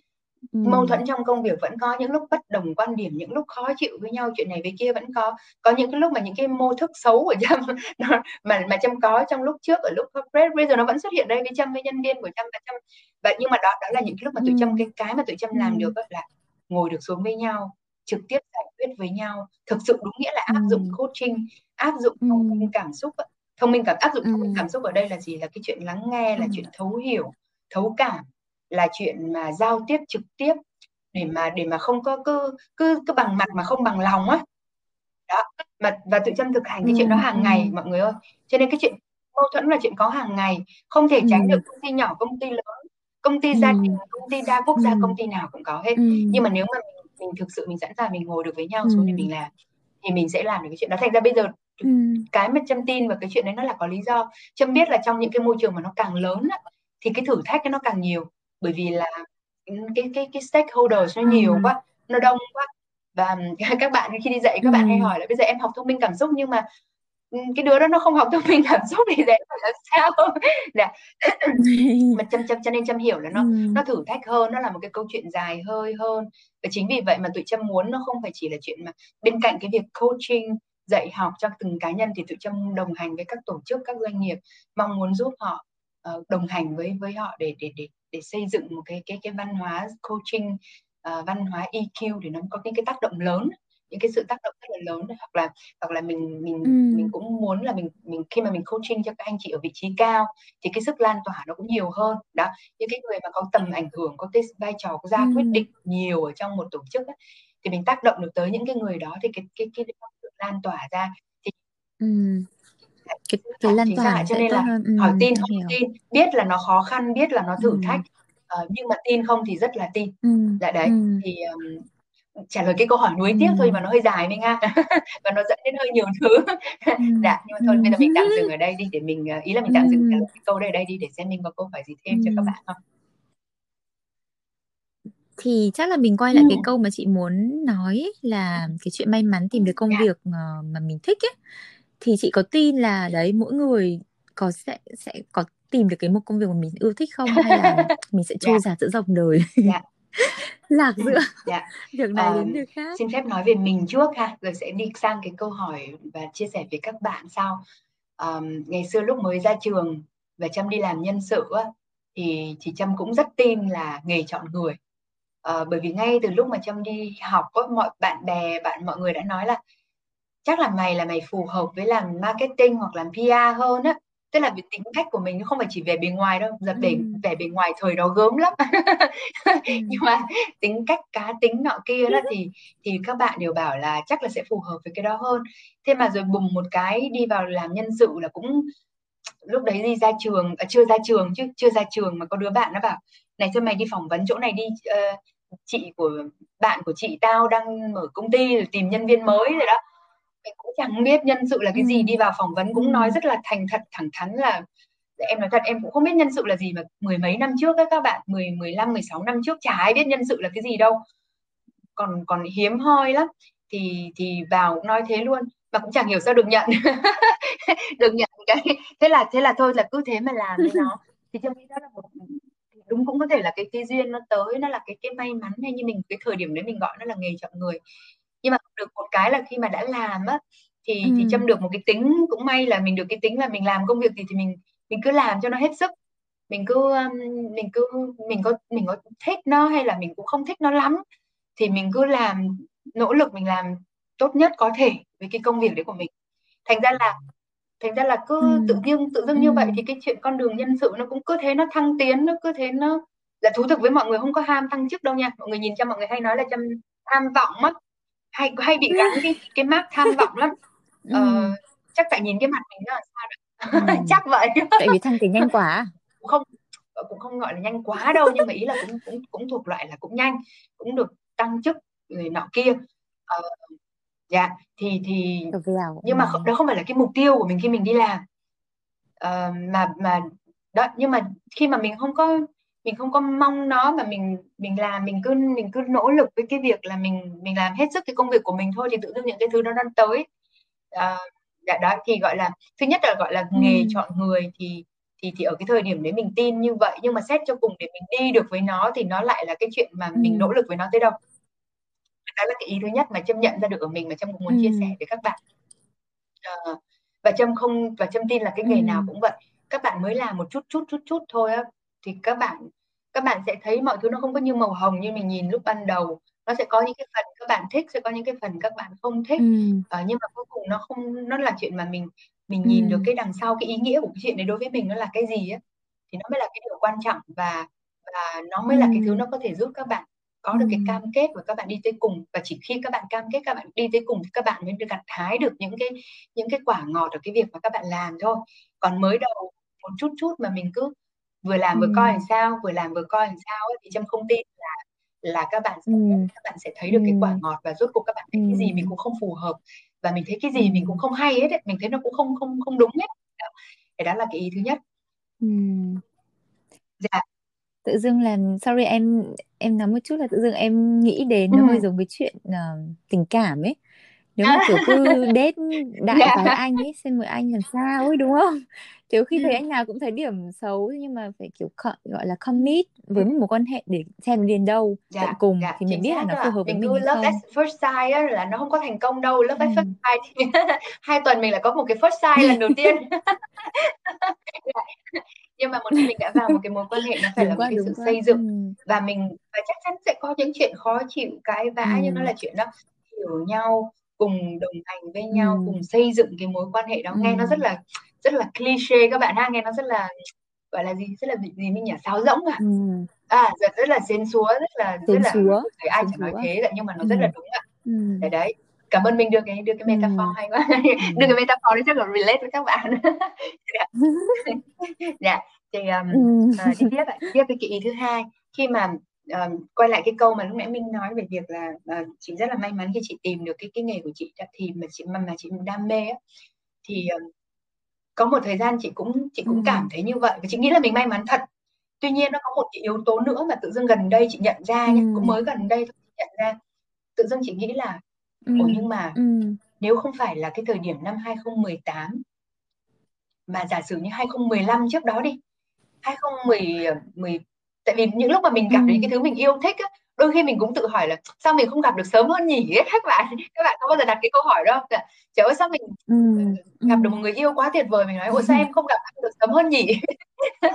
Ừ. mâu thuẫn trong công việc vẫn có những lúc bất đồng quan điểm những lúc khó chịu với nhau chuyện này với kia vẫn có có những cái lúc mà những cái mô thức xấu của trâm nó, mà mà trâm có trong lúc trước ở lúc corporate bây giờ nó vẫn xuất hiện đây với trâm với nhân viên của trâm và trâm và nhưng mà đó đó là những cái lúc mà tụi Ừ. trâm cái cái mà tụi trâm làm Ừ. được đó là ngồi được xuống với nhau trực tiếp giải quyết với nhau thực sự đúng nghĩa là áp Ừ. dụng coaching áp dụng Ừ. cảm xúc. Thông minh cảm áp dụng thông minh cảm xúc ở đây là gì? Là cái chuyện lắng nghe là chuyện thấu hiểu thấu cảm là chuyện mà giao tiếp trực tiếp để mà để mà không có cứ cứ cứ bằng mặt mà không bằng lòng á. Đó mà và tụi chân thực hành cái chuyện đó hàng ngày mọi người ơi. Cho nên cái chuyện mâu thuẫn là chuyện có hàng ngày không thể tránh được công ty nhỏ công ty lớn công ty gia đình công ty đa quốc gia công ty nào cũng có hết. Nhưng mà nếu mà mình, mình thực sự mình sẵn sàng mình ngồi được với nhau xuống để mình làm thì mình sẽ làm được cái chuyện đó. Thành ra bây giờ Ừ. cái mà trâm tin vào cái chuyện đấy nó là có lý do trâm biết là trong những cái môi trường mà nó càng lớn á, thì cái thử thách nó càng nhiều bởi vì là cái cái cái stakeholders nó Ừ. nhiều quá nó đông quá và các bạn khi đi dạy các bạn hay Ừ. hỏi là bây giờ em học thông minh cảm xúc nhưng mà ừ, cái đứa đó nó không học thông minh cảm xúc thì dạy phải là sao dạ. mà chăm chăm cho nên chăm hiểu là nó Ừ. nó thử thách hơn nó là một cái câu chuyện dài hơi hơn và chính vì vậy mà tụi chăm muốn nó không phải chỉ là chuyện mà bên cạnh cái việc coaching dạy học cho từng cá nhân thì tụi chăm đồng hành với các tổ chức các doanh nghiệp mong muốn giúp họ uh, đồng hành với với họ để để để để xây dựng một cái cái cái văn hóa coaching uh, văn hóa EQ để nó có những cái tác động lớn những cái sự tác động rất là lớn hoặc là hoặc là mình mình Ừ. mình cũng muốn là mình mình khi mà mình coaching cho các anh chị ở vị trí cao thì cái sức lan tỏa nó cũng nhiều hơn đó những cái người mà có tầm ảnh hưởng có cái vai trò có ra Ừ. quyết định nhiều ở trong một tổ chức ấy, thì mình tác động được tới những cái người đó thì cái cái cái, cái lan tỏa ra thì Ừ. cái cái lan tỏa cho nên là hơn. Ừ. hỏi tin không hiểu. tin biết là nó khó khăn biết là nó thử Ừ. thách uh, nhưng mà tin không thì rất là tin Ừ. dạ đấy Ừ. thì um, trả lời cái câu hỏi nuối Ừ. tiếc thôi mà nó hơi dài mình ha và nó dẫn đến hơi nhiều thứ Ừ. dạ nhưng mà thôi bây giờ mình tạm dừng ở đây đi để mình ý là mình tạm dừng trả lời cái câu đây ở đây đi để xem mình có câu hỏi gì thêm Ừ. cho các bạn không thì chắc là mình quay lại cái câu mà chị muốn nói ấy, là cái chuyện may mắn tìm được công Dạ. việc ờ, mà mình thích ấy thì chị có tin là đấy mỗi người có sẽ sẽ có tìm được cái một công việc mà mình yêu thích không hay là mình sẽ trôi Dạ. dạt giữa dòng đời Dạ. lạc giữa Dạ. việc này Ờ, đến việc khác xin phép nói về mình trước ha rồi sẽ đi sang cái câu hỏi và chia sẻ với các bạn sau Ờm, ngày xưa lúc mới ra trường và Trâm đi làm nhân sự á, thì thì Trâm cũng rất tin là nghề chọn người Ờ, bởi vì ngay từ lúc mà Trâm đi học á, mọi bạn bè bạn mọi người đã nói là chắc là mày là mày phù hợp với làm marketing hoặc làm PR hơn á tức là vì tính cách của mình nó không phải chỉ về bề ngoài đâu giờ về Ừ. vẻ bề ngoài thời đó gớm lắm Ừ. nhưng mà tính cách cá tính nọ kia đó thì thì các bạn đều bảo là chắc là sẽ phù hợp với cái đó hơn thế mà rồi bùng một cái đi vào làm nhân sự là cũng lúc đấy đi ra trường à, chưa ra trường chứ chưa ra trường mà có đứa bạn nó bảo này thôi mày đi phỏng vấn chỗ này đi ờ, chị của bạn của chị tao đang mở công ty tìm nhân viên mới rồi đó Mình cũng chẳng biết nhân sự là cái gì Ừ. đi vào phỏng vấn cũng Ừ. nói rất là thành thật thẳng thắn là em nói thật em cũng không biết nhân sự là gì mà mười mấy năm trước ấy, các bạn mười mười lăm mười sáu năm trước chả ai biết nhân sự là cái gì đâu còn còn hiếm hoi lắm thì thì vào cũng nói thế luôn mà cũng chẳng hiểu sao được nhận được nhận cái thế là thế là thôi là cứ thế mà làm với nó thì trong nghĩ đó là một đúng cũng có thể là cái cái duyên nó tới nó là cái cái may mắn hay như mình cái thời điểm đấy mình gọi nó là nghề chọn người. Nhưng mà được một cái là khi mà đã làm á thì Ừ. thì châm được một cái tính cũng may là mình được cái tính là mình làm công việc gì thì mình mình cứ làm cho nó hết sức. Mình cứ mình cứ mình có mình có thích nó hay là mình cũng không thích nó lắm thì mình cứ làm nỗ lực mình làm tốt nhất có thể với cái công việc đấy của mình. Thành ra là thành ra là cứ Ừ. tự dưng tự dưng Ừ. như vậy thì cái chuyện con đường nhân sự nó cũng cứ thế nó thăng tiến nó cứ thế nó là thú thực với mọi người không có ham thăng chức đâu nha mọi người nhìn cho mọi người hay nói là chăm tham vọng á hay hay bị gắn cái cái mác tham vọng lắm Ừ. ờ, chắc tại nhìn cái mặt mình nó là sao đó Ừ. chắc vậy tại vì thăng tiến nhanh quá không cũng không gọi là nhanh quá đâu nhưng mà ý là cũng cũng cũng thuộc loại là cũng nhanh cũng được tăng chức người nọ kia ờ, dạ thì thì nhưng mà đó không phải là cái mục tiêu của mình khi mình đi làm ờ, mà mà đó nhưng mà khi mà mình không có mình không có mong nó mà mình mình làm mình cứ mình cứ nỗ lực với cái việc là mình mình làm hết sức cái công việc của mình thôi thì tự dưng những cái thứ đó đang tới à, đó thì gọi là thứ nhất là gọi là nghề ừ. chọn người thì thì thì ở cái thời điểm đấy mình tin như vậy nhưng mà xét cho cùng để mình đi được với nó thì nó lại là cái chuyện mà ừ. mình nỗ lực với nó tới đâu đó là cái ý thứ nhất mà trâm nhận ra được ở mình mà trâm cũng muốn ừ. chia sẻ với các bạn à, và trâm không và trâm tin là cái nghề ừ. nào cũng vậy các bạn mới làm một chút chút chút chút thôi á thì các bạn các bạn sẽ thấy mọi thứ nó không có như màu hồng như mình nhìn lúc ban đầu nó sẽ có những cái phần các bạn thích sẽ có những cái phần các bạn không thích ừ. à, nhưng mà cuối cùng nó không nó là chuyện mà mình mình ừ. nhìn được cái đằng sau cái ý nghĩa của cái chuyện này đối với mình nó là cái gì á thì nó mới là cái điều quan trọng và và nó mới ừ. là cái thứ nó có thể giúp các bạn có được cái cam kết và các bạn đi tới cùng và chỉ khi các bạn cam kết các bạn đi tới cùng thì các bạn mới được gặt hái được những cái những cái quả ngọt ở cái việc mà các bạn làm thôi còn mới đầu một chút chút mà mình cứ vừa làm vừa coi làm sao vừa làm vừa coi làm sao ấy, thì trâm không tin là là các bạn sẽ, ừ. các bạn sẽ thấy được cái quả ngọt và rốt cuộc các bạn thấy cái gì mình cũng không phù hợp và mình thấy cái gì mình cũng không hay hết ấy. mình thấy nó cũng không không không đúng hết đó. đó là cái ý thứ nhất ừ. dạ tự dưng là sorry em em nói một chút là tự dưng em nghĩ đến nó hơi giống cái chuyện uh, tình cảm ấy. Nếu mà kiểu cứ date đại dạ. vài anh ấy xem mọi anh làm sao ấy đúng không? Kiểu khi thấy anh nào cũng thấy điểm xấu nhưng mà phải kiểu gọi là commit với một mối quan hệ để xem đến đâu dạ, tận cùng dạ, thì mình biết là nó phù hợp với mình, mình love at first sight á, là nó không có thành công đâu. Love ừ. at first sight hai tuần mình là có một cái first sight lần đầu tiên nhưng mà một khi mình đã vào một cái mối quan hệ nó phải đúng là một cái sự quá. xây dựng ừ. và mình và chắc chắn sẽ có những chuyện khó chịu cái vã ừ. nhưng nó là chuyện đó hiểu nhau cùng đồng hành với nhau ừ. cùng xây dựng cái mối quan hệ đó ừ. nghe nó rất là rất là cliché các bạn ha nghe nó rất là gọi là gì rất là gì, gì mình nhỉ sáo rỗng à ừ. à rất, rất là xến xúa rất là rất là xúa. thấy ai chẳng nói thế nhưng mà nó ừ. rất là đúng ạ ừ. đấy đấy cảm ơn mình đưa cái đưa cái metaphor ừ. hay quá ừ. đưa cái metaphor đấy chắc là relate với các bạn dạ thì um, ừ. uh, đi tiếp ạ tiếp cái ý thứ hai khi mà uh, quay lại cái câu mà lúc nãy mình nói về việc là uh, chị rất là may mắn khi chị tìm được cái cái nghề của chị thì mà chị mà, mà chị đam mê á thì uh, có một thời gian chị cũng chị cũng ừ. cảm thấy như vậy và chị nghĩ là mình may mắn thật tuy nhiên nó có một cái yếu tố nữa mà tự dưng gần đây chị nhận ra ừ. nhé cũng mới gần đây chị nhận ra tự dưng chị nghĩ là ồ nhưng mà ừ. nếu không phải là cái thời điểm năm 2018 mà giả sử như 2015 trước đó đi 2010 10 tại vì những lúc mà mình gặp đến cái thứ mình yêu thích á, đôi khi mình cũng tự hỏi là sao mình không gặp được sớm hơn nhỉ ấy, các bạn các bạn có bao giờ đặt cái câu hỏi đó không trời ơi sao mình ừ. gặp được một người yêu quá tuyệt vời mình nói ôi sao em không gặp anh được sớm hơn nhỉ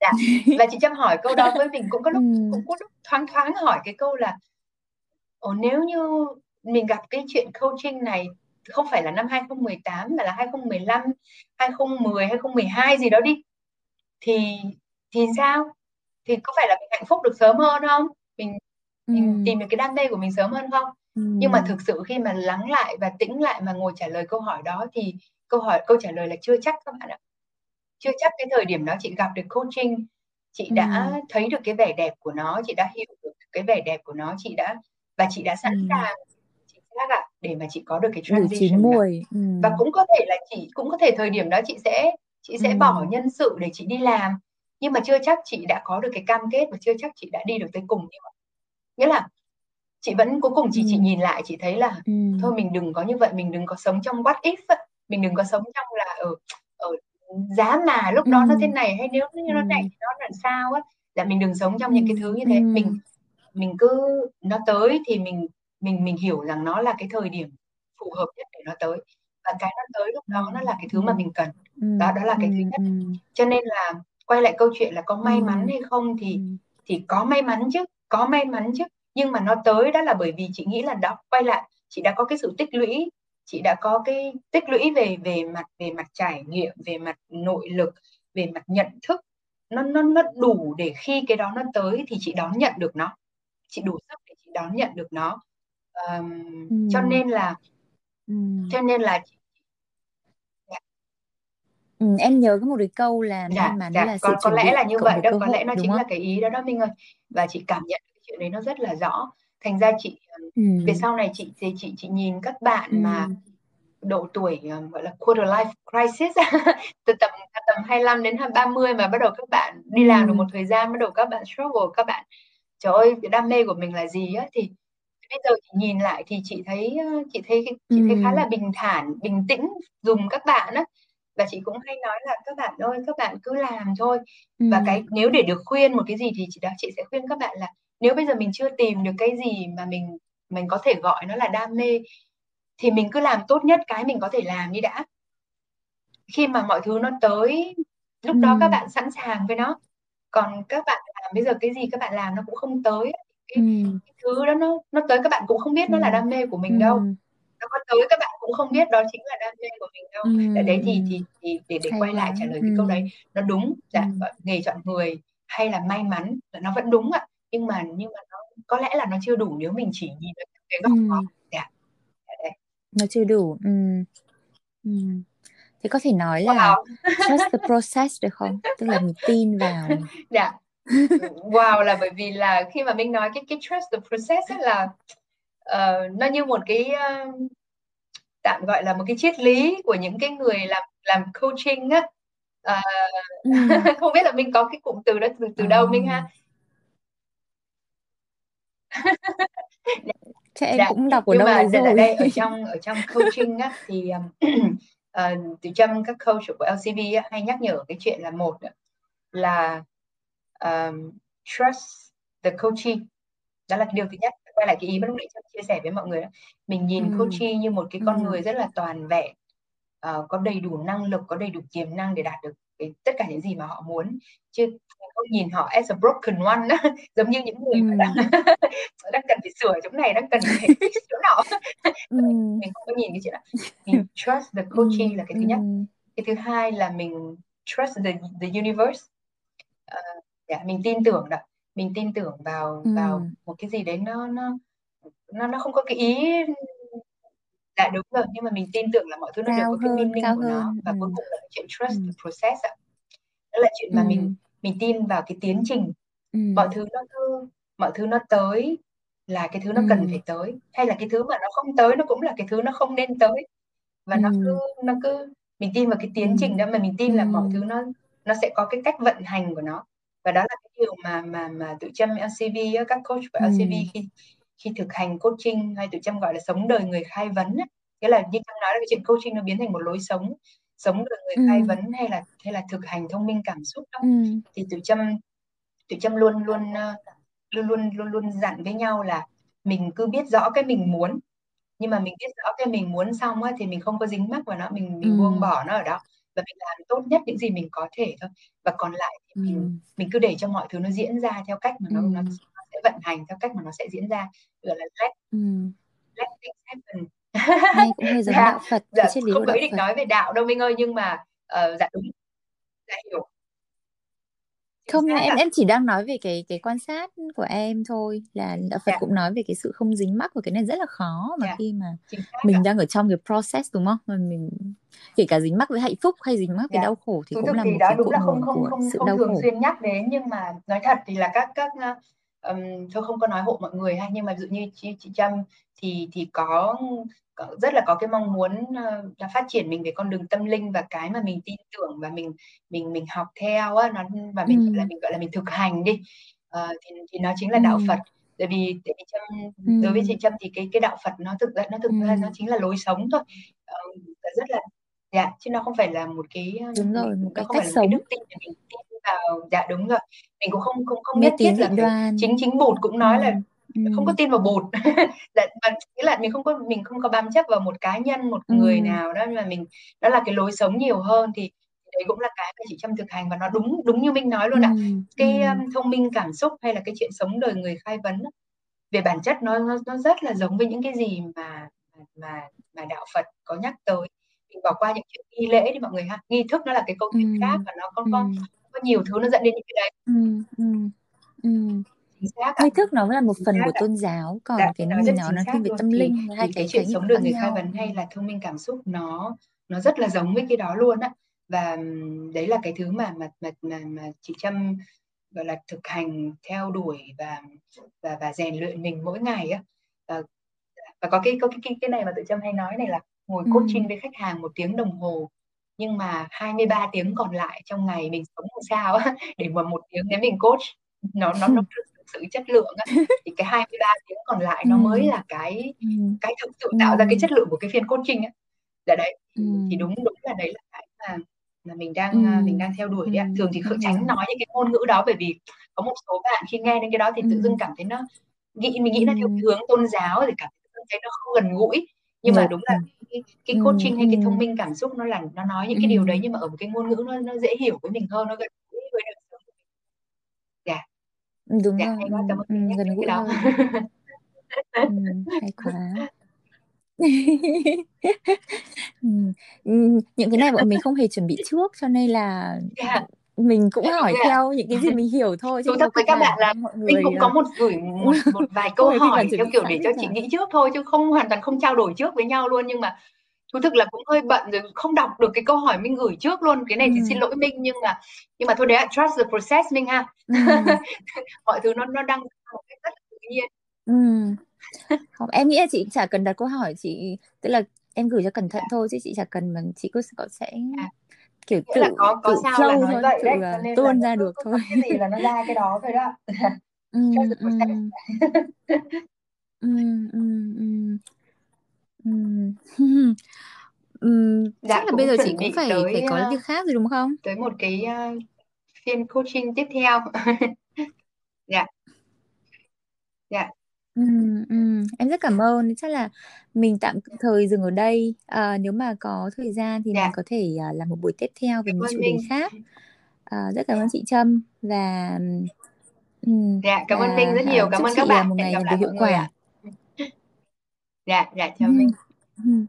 dạ. và chị chăm hỏi câu đó với mình cũng có lúc cũng có lúc thoáng thoáng hỏi cái câu là ồ nếu như mình gặp cái chuyện coaching này không phải là năm 2018 mà là 2015, 2010, 2012 gì đó đi thì thì sao? Thì có phải là mình hạnh phúc được sớm hơn không? Mình mình tìm được cái đam mê của mình sớm hơn không? Nhưng mà thực sự khi mà lắng lại và tĩnh lại mà ngồi trả lời câu hỏi đó thì câu hỏi câu trả lời là chưa chắc các bạn ạ. Chưa chắc cái thời điểm đó chị gặp được coaching, chị đã thấy được cái vẻ đẹp của nó, chị đã hiểu được cái vẻ đẹp của nó, chị đã và chị đã sẵn sàng xác ạ để mà chị có được cái transition mùi. Ừ. và cũng có thể là chị cũng có thể thời điểm đó chị sẽ chị sẽ ừ. bỏ nhân sự để chị đi làm nhưng mà chưa chắc chị đã có được cái cam kết và chưa chắc chị đã đi được tới cùng như vậy nghĩa là chị vẫn cuối cùng chị ừ. chị nhìn lại chị thấy là ừ. thôi mình đừng có như vậy mình đừng có sống trong what if ấy. mình đừng có sống trong là ở ở giá mà lúc ừ. đó nó thế này hay nếu như nó này thì nó làm sao á là mình đừng sống trong ừ. những cái thứ như thế ừ. mình mình cứ nó tới thì mình mình mình hiểu rằng nó là cái thời điểm phù hợp nhất để nó tới. Và cái nó tới lúc đó nó là cái thứ mà mình cần. Đó đó là cái thứ nhất. cho nên là quay lại câu chuyện là có may mắn hay không thì thì có may mắn chứ có may mắn chứ. Nhưng mà nó tới đó là bởi vì chị nghĩ là đó quay lại chị đã có cái sự tích lũy chị đã có cái tích lũy về về mặt về mặt trải nghiệm về mặt nội lực về mặt nhận thức. Nó nó nó đủ để khi cái đó nó tới thì chị đón nhận được nó. Chị đủ sức để chị đón nhận được nó um, ừ. cho nên là ừ. cho nên là ừ, em nhớ có một cái câu là may dạ mắn dạ là sự có có lẽ là như vậy đó có lẽ nó chính là không cái ý đó đó Minh ơi và chị cảm nhận cái chuyện đấy nó rất là rõ thành ra chị ừ. về sau này chị thì chị chị nhìn các bạn ừ. mà độ tuổi gọi là quarter life crisis từ tầm tầm 25 đến 30 mà bắt đầu các bạn đi làm được một thời gian bắt đầu các bạn struggle các bạn trời ơi cái đam mê của mình là gì á thì bây giờ chị nhìn lại thì chị thấy chị thấy chị thấy khá ừ. là bình thản bình tĩnh dùng các bạn á. Và chị cũng hay nói là các bạn ơi các bạn cứ làm thôi. Và cái nếu để được khuyên một cái gì thì chị đó chị sẽ khuyên các bạn là nếu bây giờ mình chưa tìm được cái gì mà mình mình có thể gọi nó là đam mê thì mình cứ làm tốt nhất cái mình có thể làm đi đã. Khi mà mọi thứ nó tới lúc đó các bạn sẵn sàng với nó. Còn các bạn làm bây giờ cái gì các bạn làm nó cũng không tới cái, ừ. cái thứ đó nó nó tới các bạn cũng không biết nó là đam mê của mình đâu nó có tới các bạn cũng không biết đó chính là đam mê của mình đâu để đấy thì thì, thì để để Hay quay quá. lại trả lời cái câu đấy nó đúng dạ ừ. nghề chọn người hay là may mắn là nó vẫn đúng ạ nhưng mà nhưng mà nó có lẽ là nó chưa đủ nếu mình chỉ nhìn được cái góc đó dạ. dạ nó chưa đủ ừ. Ừ. thì có thể nói là wow. trust the process được không tức là mình tin vào dạ wow là bởi vì là khi mà mình nói cái cái trust the process ấy là uh, nó như một cái uh, tạm gọi là một cái triết lý của những cái người làm làm coaching á uh, ừ. không biết là mình có cái cụm từ đó từ từ đâu minh ha Thế em dạ. cũng đọc ở nhưng đâu mà đấy rồi. đây ở trong ở trong coaching á thì uh, từ trong các coach của LCB á, hay nhắc nhở cái chuyện là một là um, trust the coachee đó là cái điều thứ nhất quay lại cái ý mà lúc nãy chia sẻ với mọi người đó. mình nhìn ừ. coachee như một cái con ừ. người rất là toàn vẹn uh, có đầy đủ năng lực có đầy đủ tiềm năng để đạt được cái, tất cả những gì mà họ muốn chứ không nhìn họ as a broken one giống như những người ừ. mà đang, đang cần phải sửa chỗ này đang cần phải chỗ nọ ừ. mình không có nhìn cái chuyện đó mình trust the coachee ừ. là cái thứ nhất cái thứ hai là mình trust the the universe yeah, mình tin tưởng đó mình tin tưởng vào ừ. vào một cái gì đấy nó nó nó nó không có cái ý dạ đúng rồi nhưng mà mình tin tưởng là mọi thứ nó đều có cái meaning của hơn. nó và ừ. cuối cùng là chuyện trust ừ. the process ạ đó là chuyện mà ừ. mình mình tin vào cái tiến trình ừ. mọi thứ nó cứ mọi thứ nó tới là cái thứ nó ừ. cần phải tới hay là cái thứ mà nó không tới nó cũng là cái thứ nó không nên tới và ừ. nó cứ nó cứ mình tin vào cái tiến ừ. trình đó mà mình tin ừ. là mọi thứ nó nó sẽ có cái cách vận hành của nó và đó là cái điều mà mà mà tự châm LCV các coach của LCV ừ. khi khi thực hành coaching hay tự châm gọi là sống đời người khai vấn ấy. nghĩa là như trong nói là cái chuyện coaching nó biến thành một lối sống sống đời người ừ. khai vấn hay là hay là thực hành thông minh cảm xúc đó ừ. thì tự châm tự châm luôn luôn luôn luôn luôn luôn dặn với nhau là mình cứ biết rõ cái mình muốn nhưng mà mình biết rõ cái mình muốn xong á, thì mình không có dính mắc vào nó mình mình ừ. buông bỏ nó ở đó và mình làm tốt nhất những gì mình có thể thôi. Và còn lại thì mình ừ. mình cứ để cho mọi thứ nó diễn ra theo cách mà nó, ừ. nó sẽ vận hành theo cách mà nó sẽ diễn ra. Gọi là let ừ. let things happen. Nghe cũng hơi giống dạ, đạo Phật dạ, không có ý định nói về đạo đâu Minh ơi nhưng mà uh, dạ đúng. Dạ hiểu không nhưng em em chỉ đang nói về cái cái quan sát của em thôi là đạo Phật yeah. cũng nói về cái sự không dính mắc của cái này rất là khó mà yeah. khi mà mình đang ở trong cái process đúng không mà mình kể cả dính mắc với hạnh phúc hay dính mắc yeah. với đau khổ thì Thú cũng là một đó cái đúng là không không không sự không đau thường khổ. xuyên nhắc đến nhưng mà nói thật thì là các các um, tôi không có nói hộ mọi người ha nhưng mà ví dụ như chị chị Trâm thì thì có rất là có cái mong muốn uh, là phát triển mình về con đường tâm linh và cái mà mình tin tưởng và mình mình mình học theo á nó và mình ừ. gọi là mình gọi là mình thực hành đi uh, thì thì nó chính là ừ. đạo Phật bởi vì tại vì Trâm ừ. đối với chị Trâm thì cái cái đạo Phật nó thực ra nó thực ra ừ. nó chính là lối sống thôi uh, rất là dạ chứ nó không phải là một cái đúng rồi một cái cách sống cái đức tin để mình tin vào dạ đúng rồi mình cũng không không không nhất thiết là phải chính chính bụt cũng nói ừ. là không có tin vào bột là nghĩa là mình không có mình không có bám chấp vào một cá nhân một người ừ. nào đó mà mình đó là cái lối sống nhiều hơn thì đấy cũng là cái mà chị chăm thực hành và nó đúng đúng như minh nói luôn ạ ừ. cái um, thông minh cảm xúc hay là cái chuyện sống đời người khai vấn về bản chất nó nó, nó rất là giống với những cái gì mà mà mà đạo Phật có nhắc tới mình bỏ qua những chuyện nghi lễ đi mọi người ha nghi thức nó là cái câu chuyện ừ. khác và nó có, ừ. có có nhiều thứ nó dẫn đến những cái đấy ừ. Ừ. Ừ nghi thức nó là một phần của tôn giáo còn dạ, cái nó nói nó thiên về tâm linh thì, hai cái, chuyện sống được người khai vấn hay là thông minh cảm xúc nó nó rất là giống với cái đó luôn á và đấy là cái thứ mà mà mà mà, mà chị Trâm gọi là thực hành theo đuổi và và và rèn luyện mình mỗi ngày á và, và có cái có cái, cái cái này mà tự Trâm hay nói này là ngồi Ừ. coaching với khách hàng một tiếng đồng hồ nhưng mà 23 tiếng còn lại trong ngày mình sống làm sao á để mà một tiếng nếu mình coach nó nó nó thực sự chất lượng á thì cái 23 tiếng còn lại nó mới Ừ. là cái Ừ. cái thực sự tạo ra cái Ừ. chất lượng của cái phiên coaching á là đấy thì, Ừ. đúng đúng là đấy là cái mà mà mình đang Ừ. mình đang theo đuổi đấy ạ Ừ. thường thì khởi tránh nói những cái ngôn ngữ đó bởi vì có một số bạn khi nghe đến cái đó thì tự Ừ. dưng cảm thấy nó nghĩ mình nghĩ Ừ. nó theo hướng tôn giáo thì cảm thấy nó không gần gũi nhưng mà Ngược. đúng là cái, cái Ừ. coaching hay cái Ừ. thông minh cảm xúc nó là nó nói những Ừ. cái điều đấy nhưng mà ở một cái ngôn ngữ nó nó dễ hiểu với mình hơn nó gần gũi với đời sống của mình dạ Đúng dạ rồi. hay Ừ. quá cảm ơn Ừ. Gần gũi đó. Ừ. Hay quá. ừ. Ừ. Những cái này bọn mình không hề chuẩn bị trước cho nên là dạ mình cũng hỏi ạ theo những cái gì mình hiểu thôi chứ thật với các bạn là mọi mình người cũng có một gửi một một vài câu hỏi theo kiểu để cho chị nghĩ trước thôi chứ không hoàn toàn không trao đổi trước với nhau luôn nhưng mà thú thực là cũng hơi bận rồi không đọc được cái câu hỏi mình gửi trước luôn cái này thì xin ừ. lỗi Minh nhưng mà nhưng mà thôi đấy trust the process Minh ha Ừ. mọi thứ nó nó đang một cách rất là tự nhiên Ừ. Không, em nghĩ là chị chả cần đặt câu hỏi chị tức là em gửi cho cẩn thận dạ. thôi chứ chị chả cần mà chị cứ sẽ à, kiểu nghĩa là tự có có tự sao là nói thôi vậy tự đấy cho uh, nên là tuôn nó ra được thôi. cái gì là nó ra cái đó thôi đó. Ừ, ừ, ừ, ừ, ừ, ừ. Ừm, chắc dạ là bây giờ chị cũng phải phải tới có uh, việc khác rồi đúng không? tới một cái uh, phiên coaching tiếp theo. Dạ. Dạ Ừm, ừm, em rất cảm ơn. Chắc là mình tạm thời dừng ở đây. À, nếu mà có thời gian thì mình dạ có thể à, làm một buổi tiếp theo về cảm một ơn chủ đề Minh khác. À, rất cảm ơn chị Trâm và ừm, dạ cảm ơn Minh và rất à, nhiều cảm chúc ơn các chị à, bạn một hẹn ngày gặp làm việc lại hiệu mọi người quả. ạ dạ dạ chào Ừm, Minh ừm.